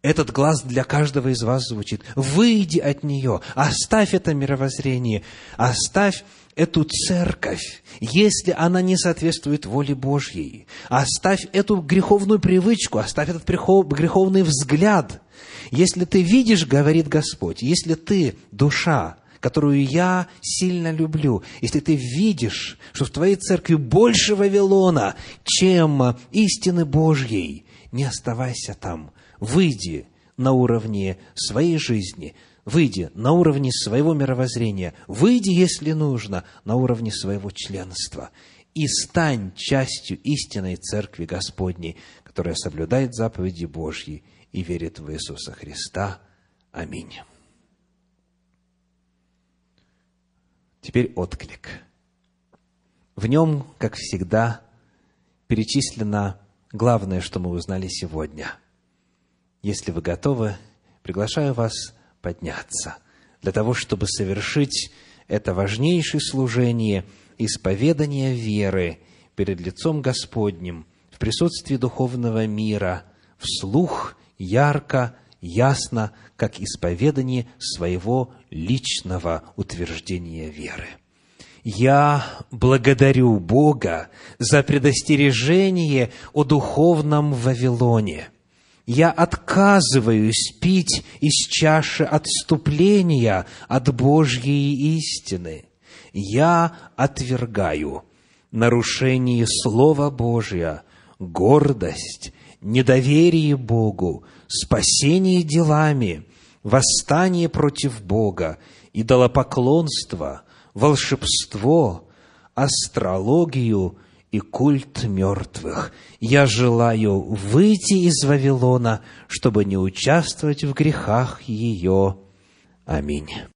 этот глаз для каждого из вас звучит. Выйди от нее, оставь это мировоззрение, оставь эту церковь, если она не соответствует воле Божьей. Оставь эту греховную привычку, оставь этот греховный взгляд. Если ты видишь, говорит Господь, если ты душа, которую я сильно люблю, если ты видишь, что в твоей церкви больше Вавилона, чем истины Божьей, не оставайся там, выйди на уровне своей жизни, выйди на уровне своего мировоззрения, выйди, если нужно, на уровне своего членства и стань частью истинной Церкви Господней, которая соблюдает заповеди Божьи и верит в Иисуса Христа. Аминь. Теперь отклик. В нем, как всегда, перечислено главное, что мы узнали сегодня – если вы готовы, приглашаю вас подняться для того, чтобы совершить это важнейшее служение исповедания веры перед лицом Господним в присутствии духовного мира, вслух, ярко, ясно, как исповедание своего личного утверждения веры. Я благодарю Бога за предостережение о духовном Вавилоне – я отказываюсь пить из чаши отступления от Божьей истины. Я отвергаю нарушение Слова Божия, гордость, недоверие Богу, спасение делами, восстание против Бога, идолопоклонство, волшебство, астрологию и культ мертвых. Я желаю выйти из Вавилона, чтобы не участвовать в грехах ее. Аминь.